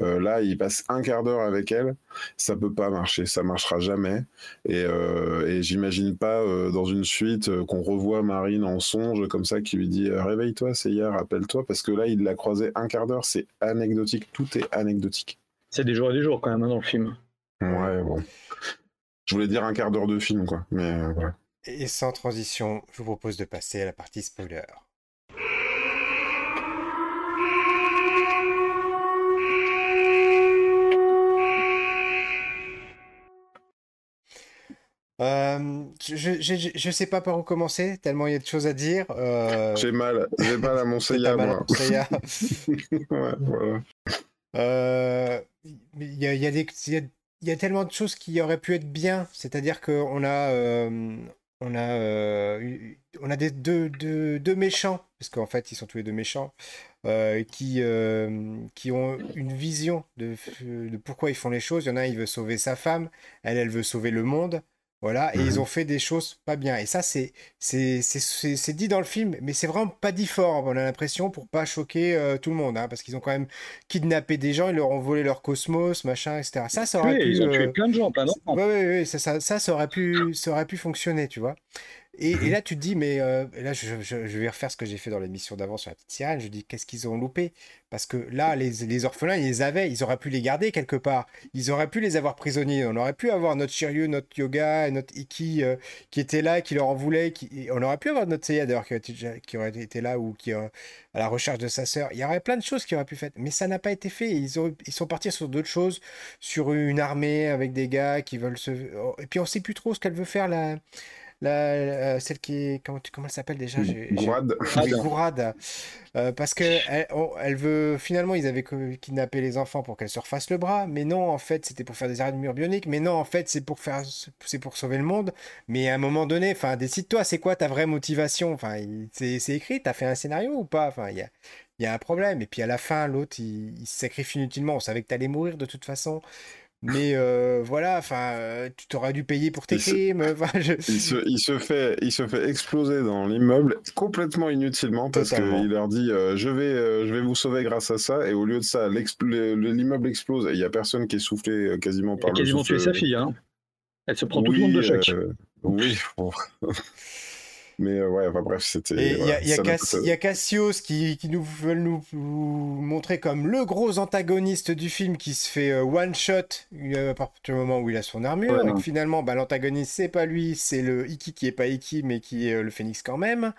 Euh, là, il passe un quart d'heure avec elle. Ça peut pas marcher, ça marchera jamais. Et, euh, et j'imagine pas dans une suite qu'on revoit Marine en songe comme ça, qui lui dit réveille-toi, c'est hier, rappelle-toi, parce que là, il l'a croisé un quart d'heure. C'est anecdotique, tout est anecdotique. C'est des jours et des jours quand même hein, dans le film. Ouais, bon. Je voulais dire un quart d'heure de film, quoi. Mais voilà. Et sans transition, je vous propose de passer à la partie spoiler. Euh, je, je, je, sais pas par où commencer, tellement il y a de choses à dire. Euh... J'ai mal, j'ai mal à mon Seiya, moi. ouais, voilà. Euh, il y, a, y, a il y a tellement de choses qui auraient pu être bien. C'est-à-dire qu'on a, on a, euh, on a des deux, deux, deux méchants, parce qu'en fait, ils sont tous les deux méchants, qui, qui ont une vision de, de pourquoi ils font les choses. Il y en a un, il veut sauver sa femme, elle, elle veut sauver le monde. Voilà, et ils ont fait des choses pas bien. Et ça, c'est c'est dit dans le film, mais c'est vraiment pas dit fort, on a l'impression, pour pas choquer euh, tout le monde, hein, parce qu'ils ont quand même kidnappé des gens, ils leur ont volé leur cosmos, machin, etc. Ça, ça aurait pu... Ils ont tué euh, plein de gens, plein d'enfants. Oui, oui, oui, ça, ça, ça, ça, aurait pu, ça aurait pu fonctionner, tu vois. Et, mhm. là, tu te dis, mais euh, là, je, vais refaire ce que j'ai fait dans l'émission d'avant sur la petite sirène. Je dis, qu'est-ce qu'ils ont loupé? Parce que là, les, les, orphelins, ils les avaient. Ils auraient pu les garder quelque part. Ils auraient pu les avoir prisonniers. On aurait pu avoir notre Shiryu, notre Yoga et notre Iki euh, qui étaient là, qui leur en voulaient. Qui... On aurait pu avoir notre Seiya d'ailleurs qui, aurait été là ou qui euh, à la recherche de sa sœur. Il y aurait plein de choses qui auraient pu faire. Mais ça n'a pas été fait. Ils, ont, ils sont partis sur d'autres choses, sur une armée avec des gars qui veulent se. Et puis on sait plus trop ce qu'elle veut faire là. La, euh, celle qui est. Comment, comment elle s'appelle déjà? Gourad. Gourad. Euh, parce que elle, elle, veut. Finalement, ils avaient kidnappé les enfants pour qu'elle se refasse le bras. Mais non, en fait, c'était pour faire des arrêts de mur bioniques. Mais non, en fait, c'est pour faire. C'est pour sauver le monde. Mais à un moment donné, enfin, décide-toi, c'est quoi ta vraie motivation? Enfin, c'est écrit, t'as fait un scénario ou pas? Enfin, il y a. Il y a un problème. Et puis à la fin, l'autre, il, il, se sacrifie inutilement. On savait que t'allais mourir de toute façon. Mais euh, voilà, enfin, euh, tu t'aurais dû payer pour tes crimes. il, se, il, se, fait, il se fait exploser dans l'immeuble complètement inutilement parce qu'il leur dit euh, je, vais, je vais vous sauver grâce à ça. Et au lieu de ça, l'immeuble explose et il n'y a personne qui est soufflé quasiment par le quasiment tué sa fille. Hein. Elle se prend tout le monde de choc. oui. Mais euh, ouais, enfin, bref, c'était. Il y, a Cassios qui, qui nous veulent nous, montrer comme le gros antagoniste du film qui se fait euh, one shot euh, à partir du moment où il a son armure. et finalement, bah, l'antagoniste, c'est pas lui, c'est le Iki qui est pas Iki, mais qui est le Phoenix quand même.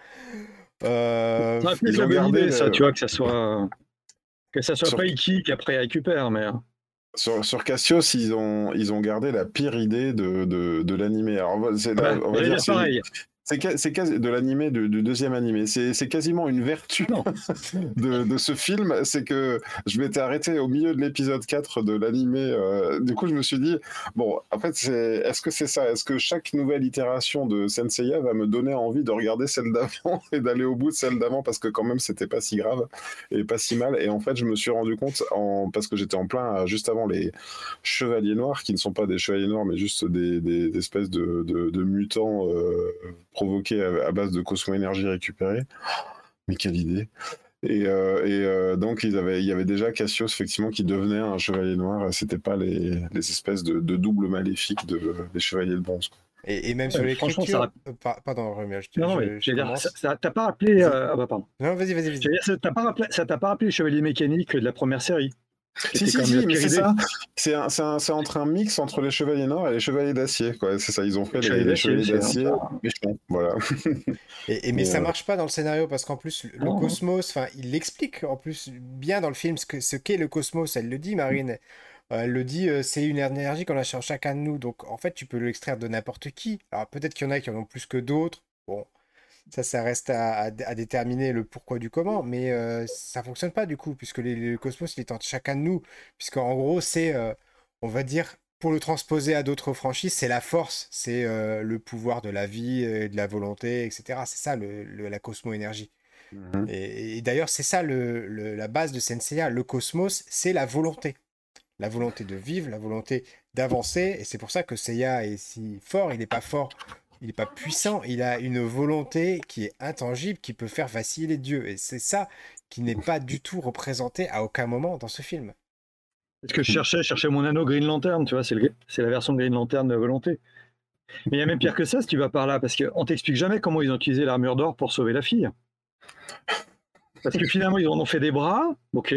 Euh, ils ont gardé ça, tu vois, que ça soit. Que ça soit pas Iki qui après récupère, mais. Sur, sur, Cassios, ils ont, ils ont gardé la pire idée de, de, de l'animé. Alors, c'est, on va dire, pareil. C'est de l'animé, du, deuxième animé. C'est quasiment une vertu de, de, ce film. C'est que je m'étais arrêté au milieu de l'épisode 4 de l'animé. Euh, du coup, je me suis dit, bon, en fait, est-ce que c'est ça? Est-ce que chaque nouvelle itération de Senseiya va me donner envie de regarder celle d'avant et d'aller au bout de celle d'avant Parce que quand même, c'était pas si grave et pas si mal? Et en fait, je me suis rendu compte, en, parce que j'étais en plein juste avant les Chevaliers Noirs, qui ne sont pas des Chevaliers Noirs, mais juste des, des, espèces de, de, mutants. Euh, provoqué à, base de cosmo-énergie récupérée. Mais quelle idée et, euh, et euh, donc ils avaient, il y avait déjà Cassios effectivement qui devenait un chevalier noir. C'était pas les, les, espèces de, de doubles maléfiques de, des chevaliers de bronze. Et, et, même sur l'écriture... Ça... Euh, pardon, je, non, je, je dire, ça t'a pas rappelé... Ah bah pardon. Non, vas-y, vas-y. Vas ça t'a pas, rappelé... pas rappelé les chevaliers mécaniques de la première série si, si, si, mais c'est ça. C'est entre un mix entre les Chevaliers Noirs et les Chevaliers d'Acier. C'est ça, ils ont fait les, Chevaliers d'Acier Voilà. et, mais ça euh, marche pas dans le scénario parce qu'en plus, le cosmos, il l'explique en plus bien dans le film ce qu'est ce le cosmos. Elle le dit, Marine. Euh, elle le dit, euh, c'est une énergie qu'on a chez chacun de nous. Donc en fait, tu peux l'extraire de n'importe qui. Alors peut-être qu'il y en a qui en ont plus que d'autres. Bon, ça, ça reste à, déterminer le pourquoi du comment, mais euh, ça fonctionne pas du coup, puisque le cosmos, il est entre chacun de nous. Puisqu'en gros, c'est, euh, on va dire, pour le transposer à d'autres franchises, c'est la force, c'est euh, le pouvoir de la vie, de la volonté, etc. C'est ça le, la cosmo-énergie. Mmh et, d'ailleurs, c'est ça le, la base de Senseiya. Le cosmos, c'est la volonté. La volonté de vivre, la volonté d'avancer. Et c'est pour ça que Seiya est si fort. Il n'est pas fort il n'est pas puissant, il a une volonté qui est intangible, qui peut faire vaciller les dieux. Et c'est ça qui n'est pas du tout représenté à aucun moment dans ce film. Ce que je cherchais, je cherchais mon anneau Green Lantern, tu vois, c'est, la version Green Lantern de volonté. Mais il y a même pire que ça si tu vas par là, parce qu'on t'explique jamais comment ils ont utilisé l'armure d'or pour sauver la fille. Parce que finalement, ils en ont fait des bras, ok,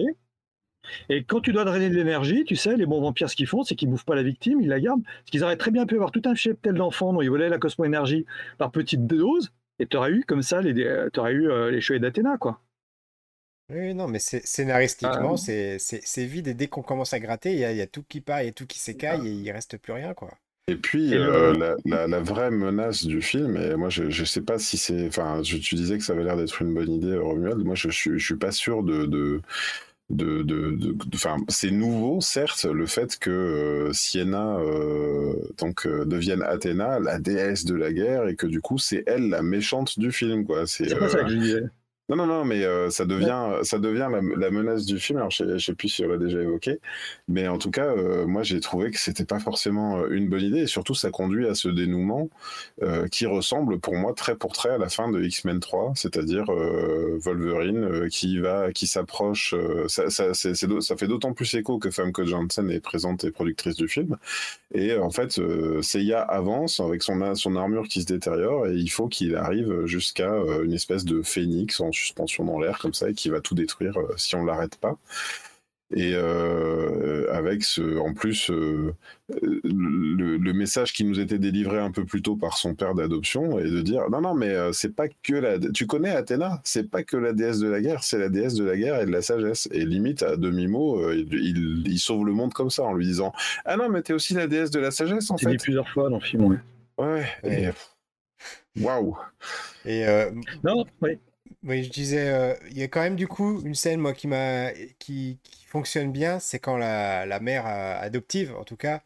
et quand tu dois drainer de l'énergie, tu sais, les bons vampires, ce qu'ils font, c'est qu'ils bouffent pas la victime, ils la gardent. Parce qu'ils auraient très bien pu avoir tout un cheptel d'enfants dont ils volaient la cosmo-énergie par petites doses, et tu aurais eu comme ça les, aurais eu, euh, les cheveux d'Athéna, quoi. Oui, non, mais scénaristiquement, ah. c'est vide, et dès qu'on commence à gratter, il y, a tout qui part, il y a tout qui s'écaille, et il reste plus rien, quoi. Et puis, euh, la, vraie menace du film, et moi je ne sais pas si c'est. Enfin, tu disais que ça avait l'air d'être une bonne idée, Romuald. Moi je ne suis pas sûr de. de de, de, c'est nouveau certes le fait que euh, Sienna euh, donc devienne Athéna la déesse de la guerre et que du coup c'est elle la méchante du film quoi. C'est non, non, non, mais euh, ça devient, ça devient la, menace du film. Alors, je ne sais plus si on l'a déjà évoqué, mais en tout cas, euh, moi, j'ai trouvé que c'était pas forcément euh, une bonne idée. Et surtout, ça conduit à ce dénouement qui ressemble pour moi très pour très à la fin de X-Men 3, c'est-à-dire Wolverine qui va, qui s'approche. Ça, ça, ça, fait d'autant plus écho que Famke Janssen est présente et productrice du film. Et en fait, Seiya avance avec son, son armure qui se détériore et il faut qu'il arrive jusqu'à une espèce de phénix en suspension dans l'air comme ça et qui va tout détruire euh, si on l'arrête pas. Et euh, avec ce, en plus euh, le, message qui nous était délivré un peu plus tôt par son père d'adoption et de dire non non mais c'est pas que la tu connais Athéna c'est pas que la déesse de la guerre c'est la déesse de la guerre et de la sagesse. Et limite à demi mot il, sauve le monde comme ça en lui disant ah non mais t'es aussi la déesse de la sagesse en fait. dit plusieurs fois dans le film ouais. Ouais waouh. Et non oui oui, je disais, euh, il y a quand même du coup une scène moi qui m'a qui, qui fonctionne bien, c'est quand la, la mère euh, adoptive, en tout cas,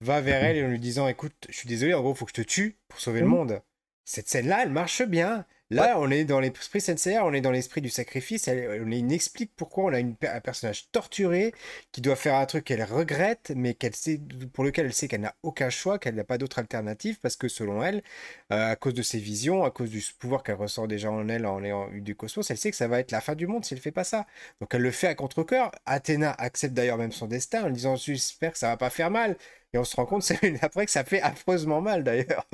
va vers elle et en lui disant, écoute, je suis désolé, en gros, il faut que je te tue pour sauver le mmh. monde. Cette scène-là, elle marche bien. Là, on est dans l'esprit Senseiya, on est dans l'esprit du sacrifice. Elle, on explique pourquoi on a une, un personnage torturé qui doit faire un truc qu'elle regrette, mais qu'elle sait, pour lequel elle sait qu'elle n'a aucun choix, qu'elle n'a pas d'autre alternative, parce que selon elle, euh, à cause de ses visions, à cause du pouvoir qu'elle ressent déjà en elle en ayant eu du cosmos, elle sait que ça va être la fin du monde si elle fait pas ça. Donc elle le fait à contre-coeur. Athéna accepte d'ailleurs même son destin en disant J'espère que ça va pas faire mal. Et on se rend compte après que ça fait affreusement mal d'ailleurs.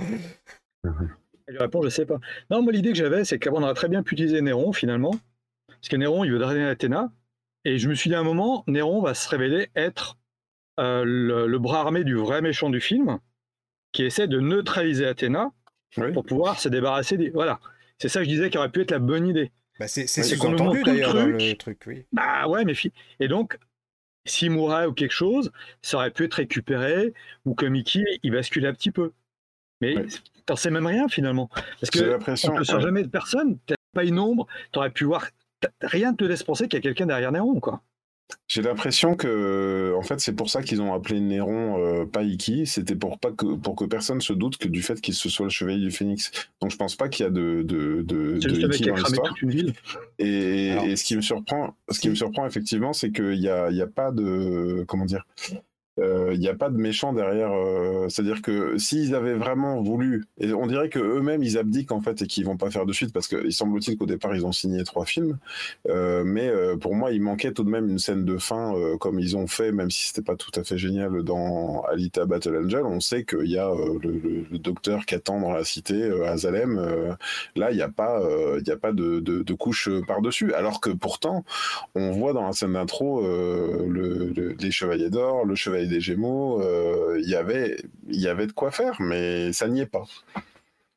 Il répond, je sais pas. Non, moi, l'idée que j'avais, c'est qu'on aurait très bien pu utiliser Néron, finalement. Parce que Néron, il veut drainer Athéna. Et je me suis dit à un moment, Néron va se révéler être euh, le, bras armé du vrai méchant du film, qui essaie de neutraliser Athéna pour pouvoir se débarrasser des. Voilà. C'est ça que je disais qui aurait pu être la bonne idée. Bah c'est ce qu'on entendu d'ailleurs dans le truc, oui. Bah ouais, mais et donc s'il mourait ou quelque chose, ça aurait pu être récupéré ou que Mickey il bascule un petit peu. Mais t'en sais même rien finalement. Parce que on ne sort jamais de personne, t'as pas une ombre, t'aurais pu voir. Rien ne te laisse penser qu'il y a quelqu'un derrière Néron, quoi. J'ai l'impression que, en fait, c'est pour ça qu'ils ont appelé Néron euh, Paiki. C'était pour pas que pour que personne se doute que du fait qu'il se soit le chevalier du Phénix. Donc, je pense pas qu'il y a de de de, de Iki dans l'histoire. Et, et, ce qui me surprend, ce qui me surprend effectivement, c'est qu'il y a y a pas de comment dire il euh, n'y a pas de méchant derrière. Euh, c'est-à-dire que s'ils avaient vraiment voulu, et on dirait que eux-mêmes ils abdiquent en fait et qu'ils vont pas faire de suite parce qu'il semble-t-il qu'au départ ils ont signé trois films, euh, mais pour moi il manquait tout de même une scène de fin comme ils ont fait, même si c'était pas tout à fait génial dans Alita Battle Angel. On sait qu'il y a le, docteur qui attend dans la cité à Zalem. là il n'y a pas, il a pas de, de, couche par dessus, alors que pourtant on voit dans la scène d'intro le, les chevaliers d'or, le chevalier des Gémeaux, euh, il y avait, il y avait de quoi faire, mais ça n'y est pas.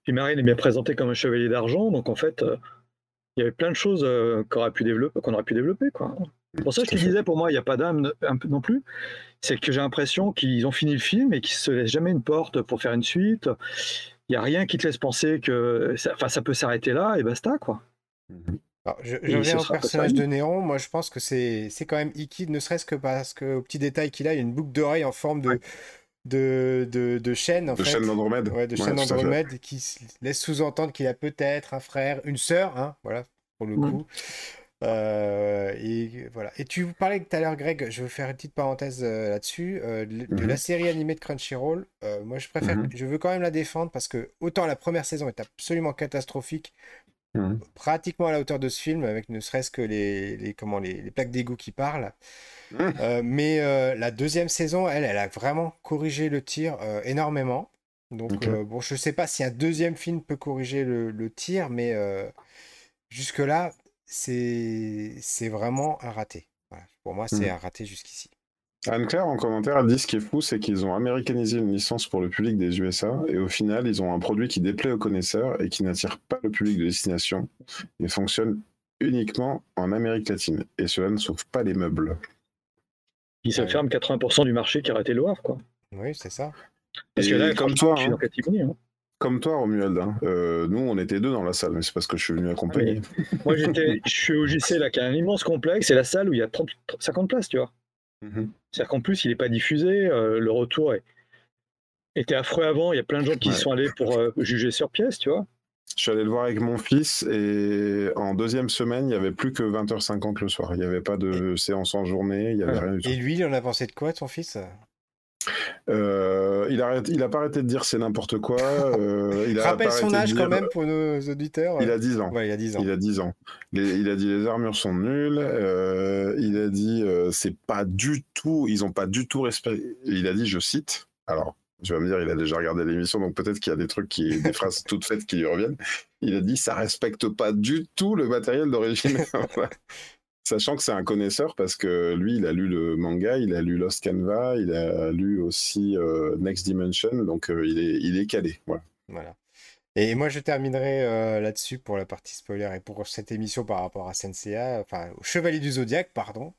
Puis Marine est bien présentée comme un chevalier d'argent, donc en fait, euh, il y avait plein de choses euh, qu'on aurait pu développer, qu'on aurait pu développer, quoi. Pour ça, je te disais, pour moi, il n'y a pas d'âme non plus. C'est que j'ai l'impression qu'ils ont fini le film et qu'ils se laissent jamais une porte pour faire une suite. Il n'y a rien qui te laisse penser que ça, ça peut s'arrêter là et basta, quoi. Mhm je, reviens au personnage de Néron. Moi, je pense que c'est quand même Iki, ne serait-ce que parce qu'au petit détail qu'il a, il y a une boucle d'oreille en forme de, de, de, de, chaîne. En de chaîne d'Andromède. Ouais, de chaîne d'Andromède qui laisse sous-entendre qu'il a peut-être un frère, une sœur, hein, voilà, pour le coup. Euh, et voilà. Et tu parlais tout à l'heure, Greg, je veux faire une petite parenthèse euh, là-dessus, euh, de, la série animée de Crunchyroll. moi, je préfère, mhm. je veux quand même la défendre parce que autant la première saison est absolument catastrophique, Mmh. pratiquement à la hauteur de ce film, avec ne serait-ce que les, les, comment, les, les plaques d'égout qui parlent. Mmh. Euh, mais euh, la deuxième saison, elle, elle a vraiment corrigé le tir euh, énormément. Donc, bon, je ne sais pas si un deuxième film peut corriger le, le tir, mais jusque-là, c'est vraiment un raté. Pour moi, c'est mmh. un raté jusqu'ici. Anne-Claire, en commentaire, a dit ce qui est fou, c'est qu'ils ont américanisé une licence pour le public des USA, et au final, ils ont un produit qui déplaît aux connaisseurs et qui n'attire pas le public de destination, et fonctionne uniquement en Amérique latine. Et cela ne sauve pas les meubles. Ils se ferment 80% du marché qui aurait été le quoi. Oui, c'est ça. Parce que là, comme toi, toi, je suis hein. hein. Comme toi, Romuald. hein. Euh, nous, on était deux dans la salle, mais c'est parce que je suis venu accompagner. Moi, j'étais, je suis au JC, là, qui a un immense complexe, et la salle où il y a 30, 50 places, tu vois. Mhm. C'est-à-dire qu'en plus, il n'est pas diffusé, euh, le retour est- était affreux avant, il y a plein de gens qui Ouais. sont allés pour euh, juger sur pièce, tu vois. Je suis allé le voir avec mon fils et en deuxième semaine, il n'y avait plus que 20h50 le soir. Il n'y avait pas de séance en journée, il n'y avait Ah. rien du tout. Et lui, il en a pensé de quoi, ton fils? Euh, il a il a pas arrêté de dire c'est n'importe quoi. euh, il a Rappelle son âge dire- quand même pour nos auditeurs. Il a 10 ans. Ouais, il a 10 ans. Il a 10 ans. Les- il a dit les armures sont nulles. euh, il a dit euh, c'est pas du tout. Ils ont pas du tout respecté. Il a dit, je cite. Alors, tu vas me dire, il a déjà regardé l'émission, donc peut-être qu'il y a des trucs qui, des phrases toutes faites qui lui reviennent. Il a dit, ça respecte pas du tout le matériel d'origine. Sachant que c'est un connaisseur parce que lui, il a lu le manga, il a lu Lost Canva, il a lu aussi euh, Next Dimension, donc euh, il est, il est calé. Voilà. Et moi, je terminerai euh, là-dessus pour la partie spoiler et pour cette émission par rapport à Senseiya, enfin, au Chevalier du Zodiaque, pardon.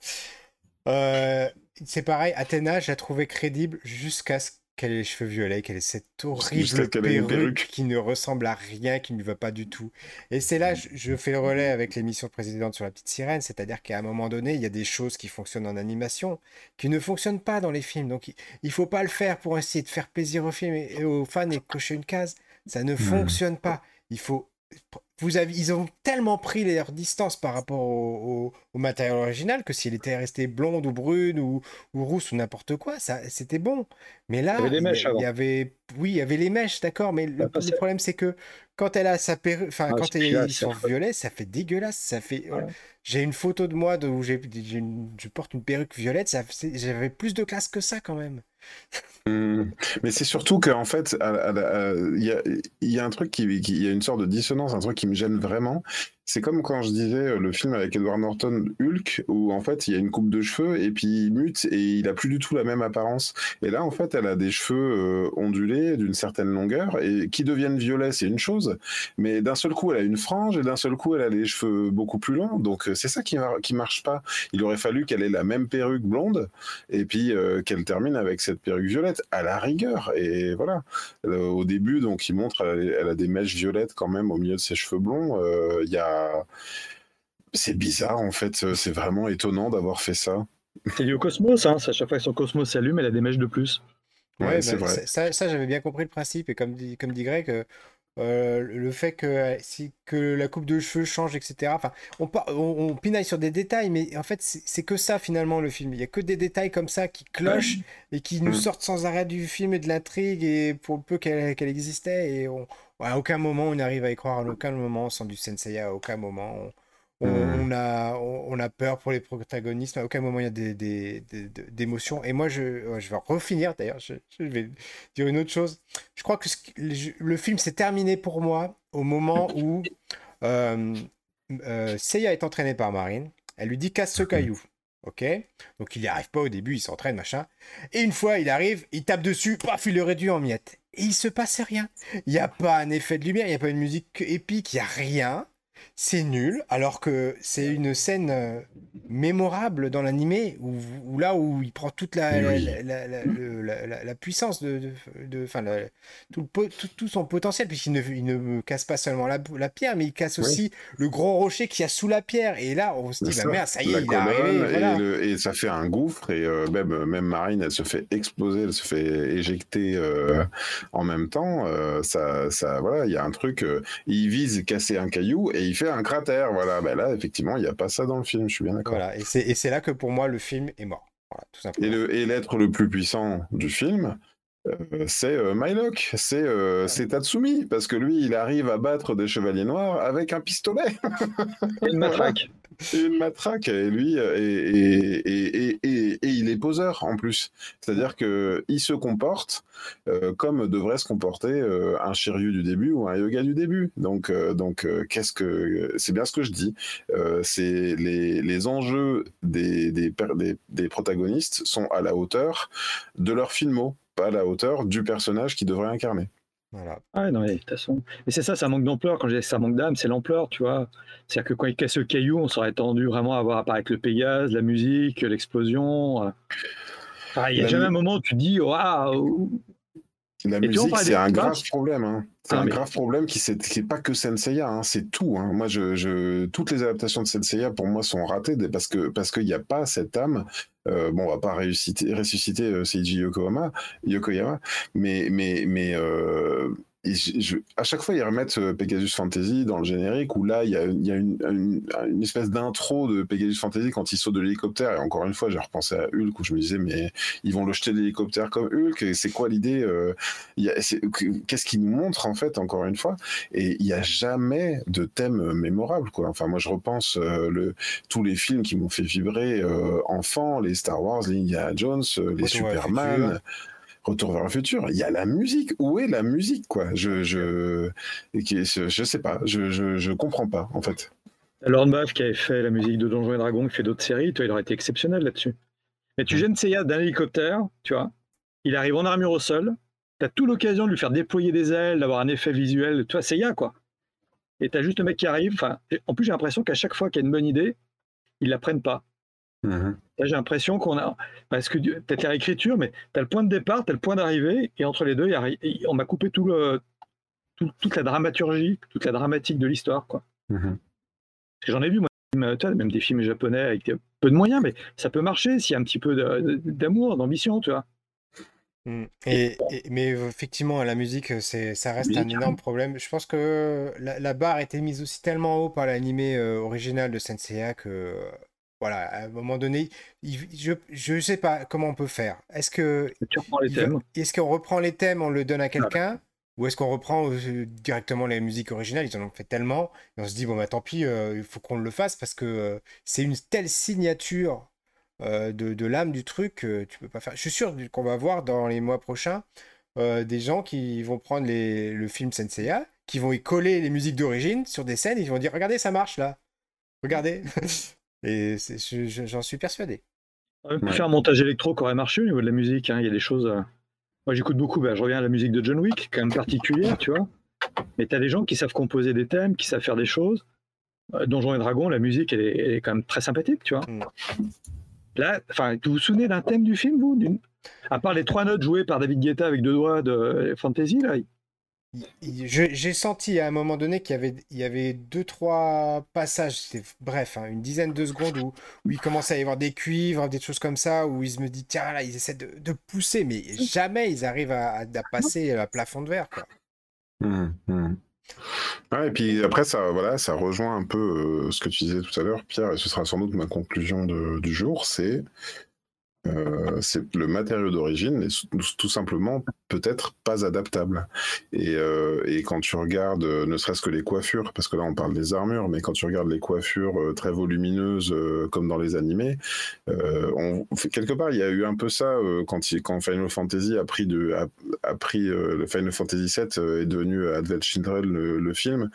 C'est pareil, Athéna, je la trouvais crédible jusqu'à ce qu'elle ait les cheveux violets, qu'elle ait cette horrible perruque, perruque. qui ne ressemble à rien, qui ne lui va pas du tout. Et c'est là, je, je fais le relais avec l'émission précédente sur la petite sirène, c'est-à-dire qu'à un moment donné, il y a des choses qui fonctionnent en animation, qui ne fonctionnent pas dans les films. Donc, il, faut pas le faire pour essayer de faire plaisir aux films et, et aux fans et cocher une case. Ça ne fonctionne pas. Il faut. Vous avez, ils ont tellement pris leur distance par rapport au, au- au matériel original que s'il était resté blonde ou brune ou, ou rousse ou n'importe quoi, ça, c'était bon. Mais là, Il y avait il y oui, il y avait les mèches, d'accord. Mais le, problème, c'est que quand elle a sa perruque, enfin, Ah, quand elle- ils sont violets, ça fait dégueulasse. Ça fait. Ouais. J'ai une photo de moi de, où j'ai, une- je porte une perruque violette. Ça, j'avais plus de classe que ça quand même. Hum, Mais c'est surtout qu'en fait, à- il y a, y a un truc qui- il y a une sorte de dissonance, un truc qui me gêne vraiment. C'est comme quand je disais euh, le film avec Edward Norton, Hulk, où en fait il y a une coupe de cheveux et puis il mute et il a plus du tout la même apparence. Et là, en fait, elle a des cheveux euh, ondulés d'une certaine longueur et qui deviennent violets, c'est une chose. Mais d'un seul coup, elle a une frange et d'un seul coup, elle a les cheveux beaucoup plus longs. Donc euh, c'est ça qui, qui marche pas. Il aurait fallu qu'elle ait la même perruque blonde et puis qu'elle termine avec cette perruque violette à la rigueur et voilà au début donc il montre elle, a- des mèches violettes quand même au milieu de ses cheveux blonds il y a c'est bizarre en fait Euh, c'est vraiment étonnant d'avoir fait ça C'est lié au cosmos, hein. à chaque fois que son cosmos s'allume, elle a des mèches de plus. ouais, Ouais, c'est bah, vrai ça, j'avais bien compris le principe. Et comme dit, comme dit Greg, euh, euh, le fait que, euh, si, que la coupe de cheveux change, etc. Enfin, on, par- on, on pinaille sur des détails, mais en fait, c'est que ça finalement le film. Il y a que des détails comme ça qui clochent et qui nous Mm. sortent sans arrêt du film et de l'intrigue et pour le peu qu'elle qu'elle existait. Et on, à aucun moment on arrive à y croire, à aucun moment on sent du Senseiya, à aucun moment on, on- on a, on, on a peur pour les protagonistes, à aucun moment il y a des, des, des- des- d'émotions. Et moi, je, vais refinir d'ailleurs, je, je vais dire une autre chose. Je crois que ce le, le film s'est terminé pour moi au moment où euh, euh, Seiya est entraîné par Marine. Elle lui dit casse ce caillou. Ok Donc il n'y arrive pas au début, il s'entraîne, machin. Et une fois, il arrive, il tape dessus, paf, il le réduit en miettes. Et il se passe rien. Il n'y a pas un effet de lumière, il n'y a pas une musique épique, il n'y a rien. C'est nul, alors que c'est une scène euh, mémorable dans l'animé, où, où là où il prend toute la, Oui. la- la- la- la- puissance de, enfin, tout, tout, tout son potentiel, puisqu'il ne, il ne casse pas seulement la, la pierre, mais il casse Oui. aussi le gros rocher qu'il y a sous la pierre. Et là, on se dit, bah ça. merde, ça y est, il est arrivé. voilà. et, le- et ça fait un gouffre et euh, même, même Marine elle se fait exploser elle se fait éjecter euh, en même temps Euh, ça, ça voilà il y a un truc euh, il vise casser un caillou et il fait un cratère voilà ben là effectivement il n'y a pas ça dans le film je suis bien d'accord Voilà, et c'est là que pour moi le film est mort. Voilà, tout Et simplement. le- et l'être le plus puissant du film, euh, c'est euh, Mylock, c'est euh, c'est Tatsumi, parce que lui, il arrive à battre des chevaliers noirs avec un pistolet Et une matraque. et une matraque, et lui, euh, et, et, et, et, et- et il est poseur en plus. C'est-à-dire que il se comporte euh, comme devrait se comporter euh, un Shiryu du début ou un Yoga du début. Donc, euh, donc euh, qu'est-ce que c'est bien ce que je dis. Euh, c'est les, les enjeux des, des, per- des, des protagonistes sont à la hauteur de leur filmo, pas à la hauteur du personnage qu'ils devraient incarner. Voilà. Ah non, mais de toute façon. Mais c'est ça, ça manque d'ampleur. Quand je dis ça manque d'âme, c'est l'ampleur, tu vois. C'est-à-dire que quand il casse le caillou, on serait tendu vraiment à voir apparaître le Pégase, la musique, l'explosion. Enfin, il n'y a La jamais un moment où tu dis, waouh La musique, c'est un grave problème. Hein. C'est un grave problème qui n'est pas que Senseiya, hein. c'est tout. Hein. Moi, je, toutes les adaptations de Senseiya, pour moi, sont ratées parce que parce qu'il n'y a pas cette âme. Euh, bon, on va pas ressusciter, ressusciter euh, Seiji Yokoyama, Yokoyama, mais mais mais euh, à chaque fois, ils remettent euh, Pegasus Fantasy dans le générique où là, il y a, une, espèce d'intro de Pegasus Fantasy quand il saute de l'hélicoptère. Et encore une fois, j'ai repensé à Hulk où je me disais, mais ils vont le jeter de l'hélicoptère comme Hulk. C'est quoi l'idée euh, Qu'est-ce qu'ils nous montrent en fait, encore une fois? Et il n'y a jamais de thème mémorable. Quoi. Enfin, moi, je repense euh, le, tous les films qui m'ont fait vibrer enfant, les Star Wars, les Indiana Jones, les Superman. Retour vers le futur, il y a la musique. Où est la musique, quoi? Je, je, je, sais pas, je, je, je comprends pas, en fait. Lord Baff qui avait fait la musique de Donjons et Dragons, qui fait d'autres séries, toi, il aurait été exceptionnel là-dessus. Mais tu gênes Seiya d'un hélicoptère, tu vois, il arrive en armure au sol, tu as tout l'occasion de lui faire déployer des ailes, d'avoir un effet visuel, toi, Seiya, quoi. Et tu as juste le mec qui arrive, enfin, en plus j'ai l'impression qu'à chaque fois qu'il y a une bonne idée, ils la prennent pas. Mmh j'ai l'impression qu'on a. Parce que peut-être la réécriture, mais tu as le point de départ, tu as le point d'arrivée, et entre les deux, on m'a coupé tout le, toute la dramaturgie, toute la dramatique de l'histoire. quoi. Mmh j'en ai vu, moi, même des films japonais avec peu de moyens, mais ça peut marcher s'il y a un petit peu d'amour, d'ambition, tu vois. Et, mais effectivement, la musique, c'est, ça reste un énorme problème. Je pense que la, barre était mise aussi tellement haut par l'animé euh, original de Senseiya que voilà, à un moment donné, je ne sais pas comment on peut faire. Est-ce que est-ce qu'on reprend les thèmes, on le donne à quelqu'un, ou est-ce qu'on reprend euh, directement les musiques originales? Ils en ont fait tellement, et on se dit bon bah tant pis, euh, il faut qu'on le fasse parce que euh, c'est une telle signature de, de l'âme du truc que tu peux pas faire. Je suis sûr qu'on va voir dans les mois prochains des gens qui vont prendre les, le film Senseiya, qui vont y coller les musiques d'origine sur des scènes, et ils vont dire regardez ça marche là, regardez. Et j'en suis persuadé. On peut faire un montage électro qui aurait marché au niveau de la musique. Hein. Il y a des choses. Euh, moi, j'écoute beaucoup. Ben, je reviens à la musique de John Wick, quand même particulière, tu vois. Mais tu as des gens qui savent composer des thèmes, qui savent faire des choses. Euh, Donjons et Dragons, la musique, elle est, quand même très sympathique, tu vois. Mm. Là, enfin, vous vous souvenez d'un thème du film, vous? À part les trois notes jouées par David Guetta avec deux doigts de Fantasy, là, j'ai senti à un moment donné qu'il y avait, y avait deux, trois passages, bref, hein, une dizaine de secondes où, où il commençait à y avoir des cuivres, des choses comme ça, où il me dit, tiens, là, ils essaient de, pousser, mais jamais ils arrivent à, passer à plafond de verre. Mmh, mmh. et puis après, ça, voilà, ça rejoint un peu euh, ce que tu disais tout à l'heure, Pierre, et ce sera sans doute ma conclusion du jour, c'est euh, c'est le matériau d'origine est tout simplement peut-être pas adaptable. Et, euh, quand tu regardes, euh, ne serait-ce que les coiffures, parce que là on parle des armures, mais quand tu regardes les coiffures très volumineuses comme dans les animés, quelque part il y a eu un peu ça quand, quand Final Fantasy a pris Final Fantasy VII est devenu Advent Children le, film.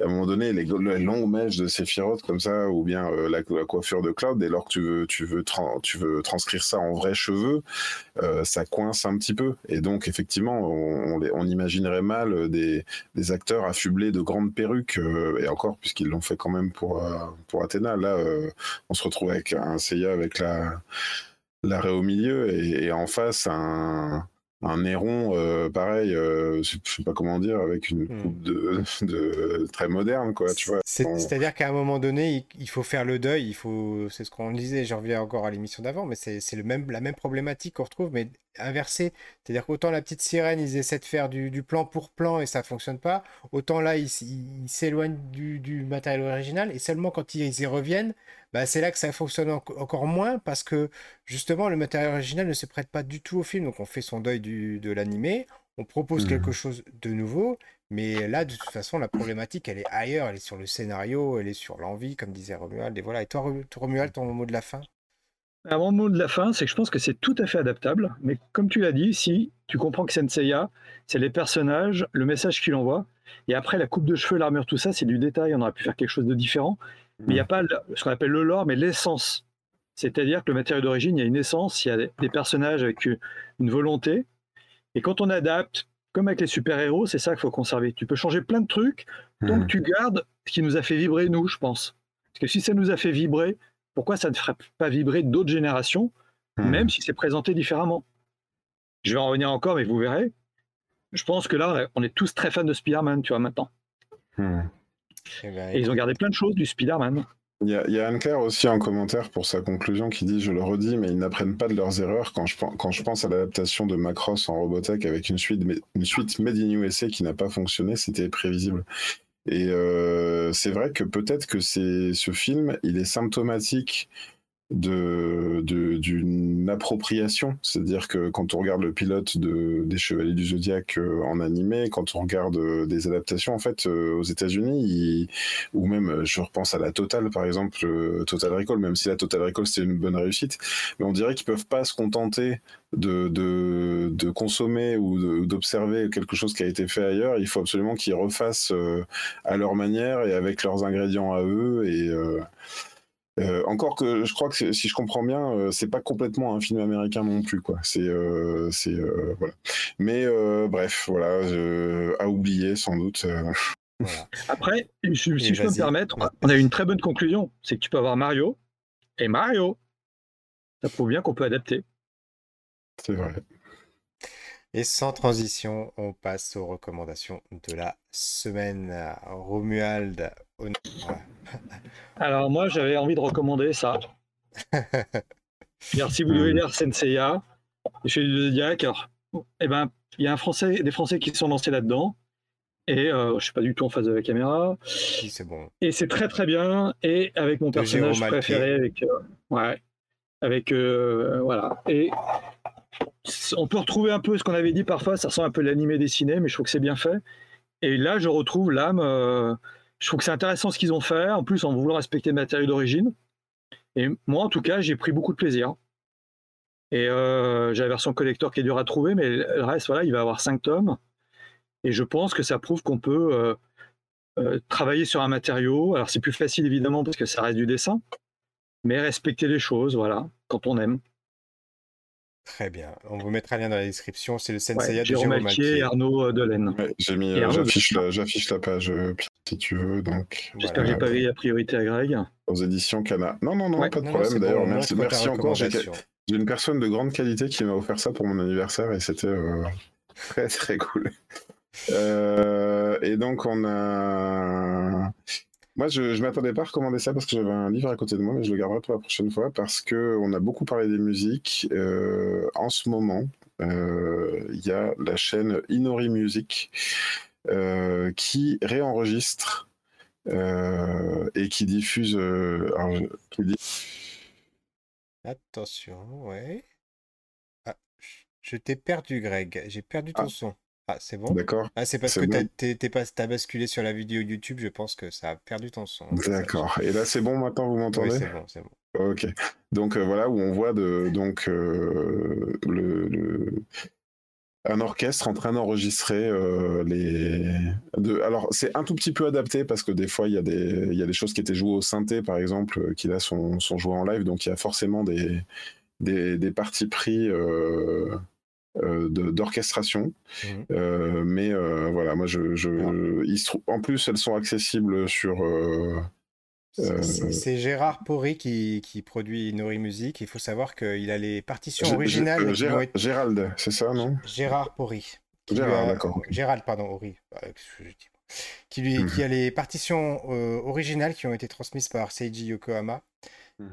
à un moment donné, les, les longues mèches de Sephiroth comme ça, ou bien la, coiffure de Cloud, dès lors que tu veux, tu veux, tu veux transcrire ça en vrais cheveux, euh, ça coince un petit peu. Et donc, effectivement, on, imaginerait mal des, acteurs affublés de grandes perruques, euh, et encore, puisqu'ils l'ont fait quand même pour, euh, pour Athéna. Là, on se retrouve avec un Seiya avec la l'arrêt au milieu et en face un, un Néron, euh, pareil, euh, je sais pas comment dire, avec une hmm. coupe de, très moderne, quoi, tu vois. C'est-à-dire qu'à un moment donné, il, faut faire le deuil, il faut, c'est ce qu'on disait, j'en reviens encore à l'émission d'avant, mais c'est le même, la même problématique qu'on retrouve, mais inversée. C'est-à-dire qu'autant la petite sirène, ils essaient de faire du, plan pour plan et ça fonctionne pas, autant là, ils s'éloignent du, du, matériel original et seulement quand ils y reviennent, bah, c'est là que ça fonctionne encore moins parce que justement le matériel original ne se prête pas du tout au film. Donc on fait son deuil de l'animé, on propose mmh quelque chose de nouveau, mais là de toute façon la problématique elle est ailleurs, elle est sur le scénario, elle est sur l'envie, comme disait Romuald. Et voilà. Et toi Romuald, ton mot de la fin? Mon mot de la fin, c'est que je pense que c'est tout à fait adaptable, mais comme tu l'as dit, si tu comprends que Senseiya, c'est les personnages, le message qu'il envoie, et après la coupe de cheveux, l'armure, tout ça, c'est du détail, on aurait pu faire quelque chose de différent, mais il n'y a pas ce qu'on appelle le lore, mais l'essence. C'est-à-dire que le matériau d'origine, il y a une essence, il y a des personnages avec une volonté. Et quand on adapte, comme avec les super-héros, c'est ça qu'il faut conserver. Tu peux changer plein de trucs, donc mmh. tu gardes ce qui nous a fait vibrer, nous, je pense. Parce que si ça nous a fait vibrer, pourquoi ça ne ferait pas vibrer d'autres générations, mmh. même si c'est présenté différemment Je vais en revenir encore, mais vous verrez. je pense que là, on est tous très fans de Spider-Man, tu vois, maintenant. Hmm. Eh ben, Et ils ont gardé plein de choses du Spider-Man. Il y a, il y a Anne-Claire aussi en commentaire pour sa conclusion qui dit Je le redis, mais ils n'apprennent pas de leurs erreurs quand je, pen- quand je pense à l'adaptation de Macross en Robotech avec une suite, une suite Made in USA qui n'a pas fonctionné, c'était prévisible. Et euh, c'est vrai que peut-être que c'est ce film, il est symptomatique de d'une appropriation, c'est-à-dire que quand on regarde le pilote de, des Chevaliers du Zodiaque euh, en animé, quand on regarde euh, des adaptations, en fait, aux États-Unis, ou même, je repense à la Total, par exemple, Total Recall, même si la Total Recall c'était une bonne réussite, mais on dirait qu'ils peuvent pas se contenter de, de, de consommer ou d'observer quelque chose qui a été fait ailleurs. Il faut absolument qu'ils refassent euh, à leur manière et avec leurs ingrédients à eux et euh, euh, encore que je crois que si je comprends bien, euh, c'est pas complètement un film américain non plus, quoi. C'est, euh, c'est euh, voilà. Mais euh, bref, voilà, à oublier sans doute. euh. voilà. Après, si si Et je peux me permettre, on a eu une très bonne conclusion. C'est que tu peux avoir Mario et Mario. Ça prouve bien qu'on peut adapter. C'est vrai. Et sans transition, on passe aux recommandations de la semaine. Romuald, au- Alors moi, j'avais envie de recommander ça. Si vous devez lire Senseiya, chez le Zodiac, eh ben, il y a un Français, des Français qui se sont lancés là-dedans. Et euh, je suis pas du tout en face de la caméra. si c'est bon. Et c'est très très bien. Et avec mon De personnage préféré, avec euh, ouais, avec euh, voilà. Et on peut retrouver un peu ce qu'on avait dit parfois. Ça ressemble un peu à l'animé dessiné, mais je trouve que c'est bien fait. Et là, je retrouve l'âme. euh, je trouve que c'est intéressant ce qu'ils ont fait. En plus, en voulant respecter le matériau d'origine. Et moi, en tout cas, j'ai pris beaucoup de plaisir. Et euh, j'ai la version collector qui est dure à trouver, mais le reste, voilà, il va avoir cinq tomes. Et je pense que ça prouve qu'on peut travailler sur un matériau. Alors c'est plus facile évidemment parce que ça reste du dessin, mais respecter les choses, voilà, quand on aime. Très bien. On vous mettra le lien dans la description. C'est le Ouais, Senseiya de Jérôme Jérôme Alquier et. Arnaud euh, Delaine. Ouais, j'ai mis, euh, j'affiche la, j'affiche la page euh, Pierre, si tu veux, donc J'espère Voilà. que j'ai pas veillé la priorité à Greg. aux éditions Cana. Non, non, non, Ouais. pas de Non, problème. D'ailleurs, bon, merci, encore. J'ai une personne de grande qualité qui m'a offert ça pour mon anniversaire et c'était euh, très très cool. Euh, et donc on a. Moi, je ne m'attendais pas à recommander ça parce que j'avais un livre à côté de moi, mais je le garderai pour la prochaine fois parce que on a beaucoup parlé des musiques. Euh, en ce moment, euh, il y a la chaîne Inori Music euh, qui réenregistre et qui diffuse. alors, je- qui dit- Attention, ouais. Ah, je- je t'ai perdu, Greg. J'ai perdu ton Ah. son. Ah, c'est bon? D'accord. Ah, c'est parce que t'as, bon. t'as basculé sur la vidéo YouTube. Je pense que ça a perdu ton son. D'accord. Et là, c'est bon maintenant, vous Oui, m'entendez? c'est bon, c'est bon. Ok. Donc euh, voilà où on voit de, donc euh, le, le- un orchestre en train d'enregistrer euh, les. De... Alors c'est un tout petit peu adapté parce que des fois il y a des il y a des choses qui étaient jouées au synthé par exemple qui là sont, sont jouées en live donc il y a forcément des des, des parties pris d'orchestration. Mhm. Euh, mais euh, voilà, moi je, je il se trou- en plus elles sont accessibles sur euh, C'est- Euh, Gérard Porry qui, qui produit Nori Music. Il faut savoir qu'il a les partitions originales. Euh, être- Gérald, c'est ça, non Gérard Porry. Gérard, a- d'accord. Gérald, pardon, Horry. Euh, dis qui, lui, Mhm. qui a les partitions euh, originales qui ont été transmises par Seiji Yokohama.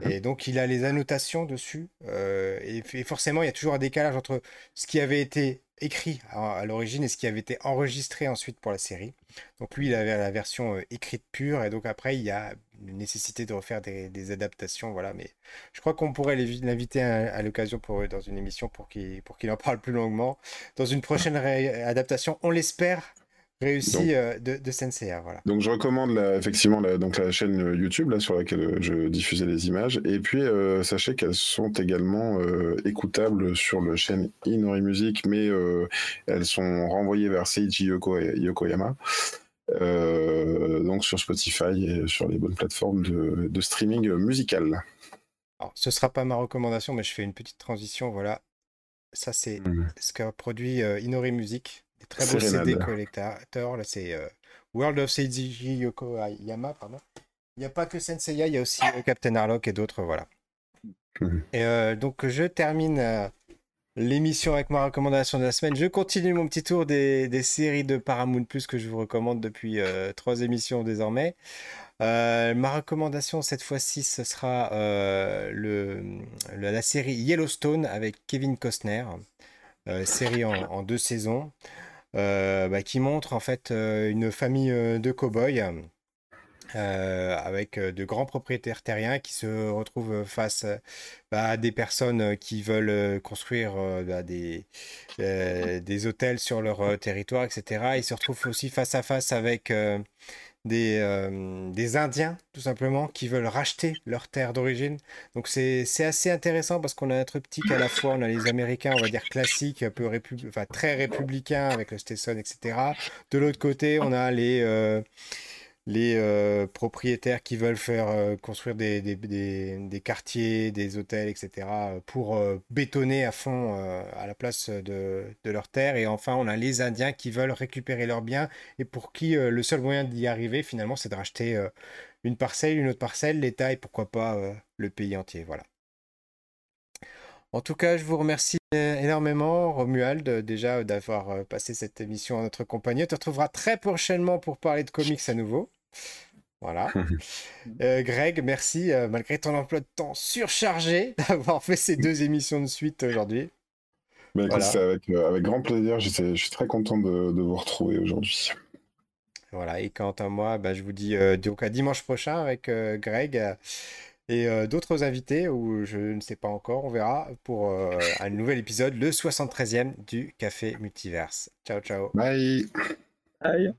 Et donc, il a les annotations dessus. euh, et, et forcément, il y a toujours un décalage entre ce qui avait été écrit à, à l'origine et ce qui avait été enregistré ensuite pour la série. Donc, lui, il avait la version euh, écrite pure. Et donc, après, il y a une nécessité de refaire des, des adaptations. Voilà. Mais je crois qu'on pourrait l'inviter à, à l'occasion pour, dans une émission pour qu'il pour qu'il en parle plus longuement. Dans une prochaine ré- adaptation, on l'espère, réussie Donc- euh, de, de Senseiya. Voilà. Donc je recommande la- effectivement la, donc la chaîne YouTube là, sur laquelle euh, je diffusais les images. Et puis euh, sachez qu'elles sont également euh, écoutables sur le chaîne Inori Music, mais euh, elles sont renvoyées vers Seiji Yoko, Yokoyama. euh, donc sur Spotify et sur les bonnes plateformes de, de streaming musical. Alors, ce sera pas ma recommandation, mais je fais une petite transition. Voilà. Ça, c'est Mhm. ce qu'a produit euh, Inori Music. Des très beaux. CD collector. Là, c'est euh, World of Seiji Yokoyama, pardon. Il n'y a pas que Senseiya, il y a aussi euh, Captain Harlock et d'autres, voilà. Et euh, donc, je termine l'émission avec ma recommandation de la semaine. Je continue mon petit tour des, séries de Paramount Plus que je vous recommande depuis trois émissions désormais. Euh, ma recommandation cette fois-ci, ce sera euh, le, la série Yellowstone avec Kevin Costner, série en, deux saisons, bah, qui montre en fait une famille de cow-boys euh, avec euh, de grands propriétaires terriens qui se retrouvent face euh, bah, à des personnes qui veulent construire bah, des, des hôtels sur leur territoire, etc. Ils se retrouvent aussi face à face avec des, des Indiens, tout simplement, qui veulent racheter leur terre d'origine. Donc c'est assez intéressant parce qu'on a un triptyque à la fois, on a les Américains, on va dire classiques, un peu très républicains avec le Stetson, etc. De l'autre côté, on a les les euh, propriétaires qui veulent faire euh, construire des, quartiers, des hôtels, etc., pour euh, bétonner à fond à la place de, de leur terre. Et enfin, on a les Indiens qui veulent récupérer leurs biens et pour qui le seul moyen d'y arriver, finalement, c'est de racheter une parcelle, une autre parcelle, l'État et pourquoi pas le pays entier. Voilà. En tout cas, je vous remercie énormément, Romuald, déjà d'avoir passé cette émission en notre compagnie. On te retrouvera très prochainement pour parler de comics à nouveau. Voilà. Euh, Greg, merci, euh, malgré ton emploi de temps surchargé, d'avoir fait ces deux émissions de suite aujourd'hui. Mais avec, euh, avec, grand plaisir. Je suis très content de, de vous retrouver aujourd'hui. Voilà, et quant à moi, bah, je vous dis donc à dimanche prochain avec Greg et euh, d'autres invités, ou je ne sais pas encore, on verra, pour euh, un nouvel épisode, le 73e du Café Multiverse. Ciao, ciao. Bye. Bye.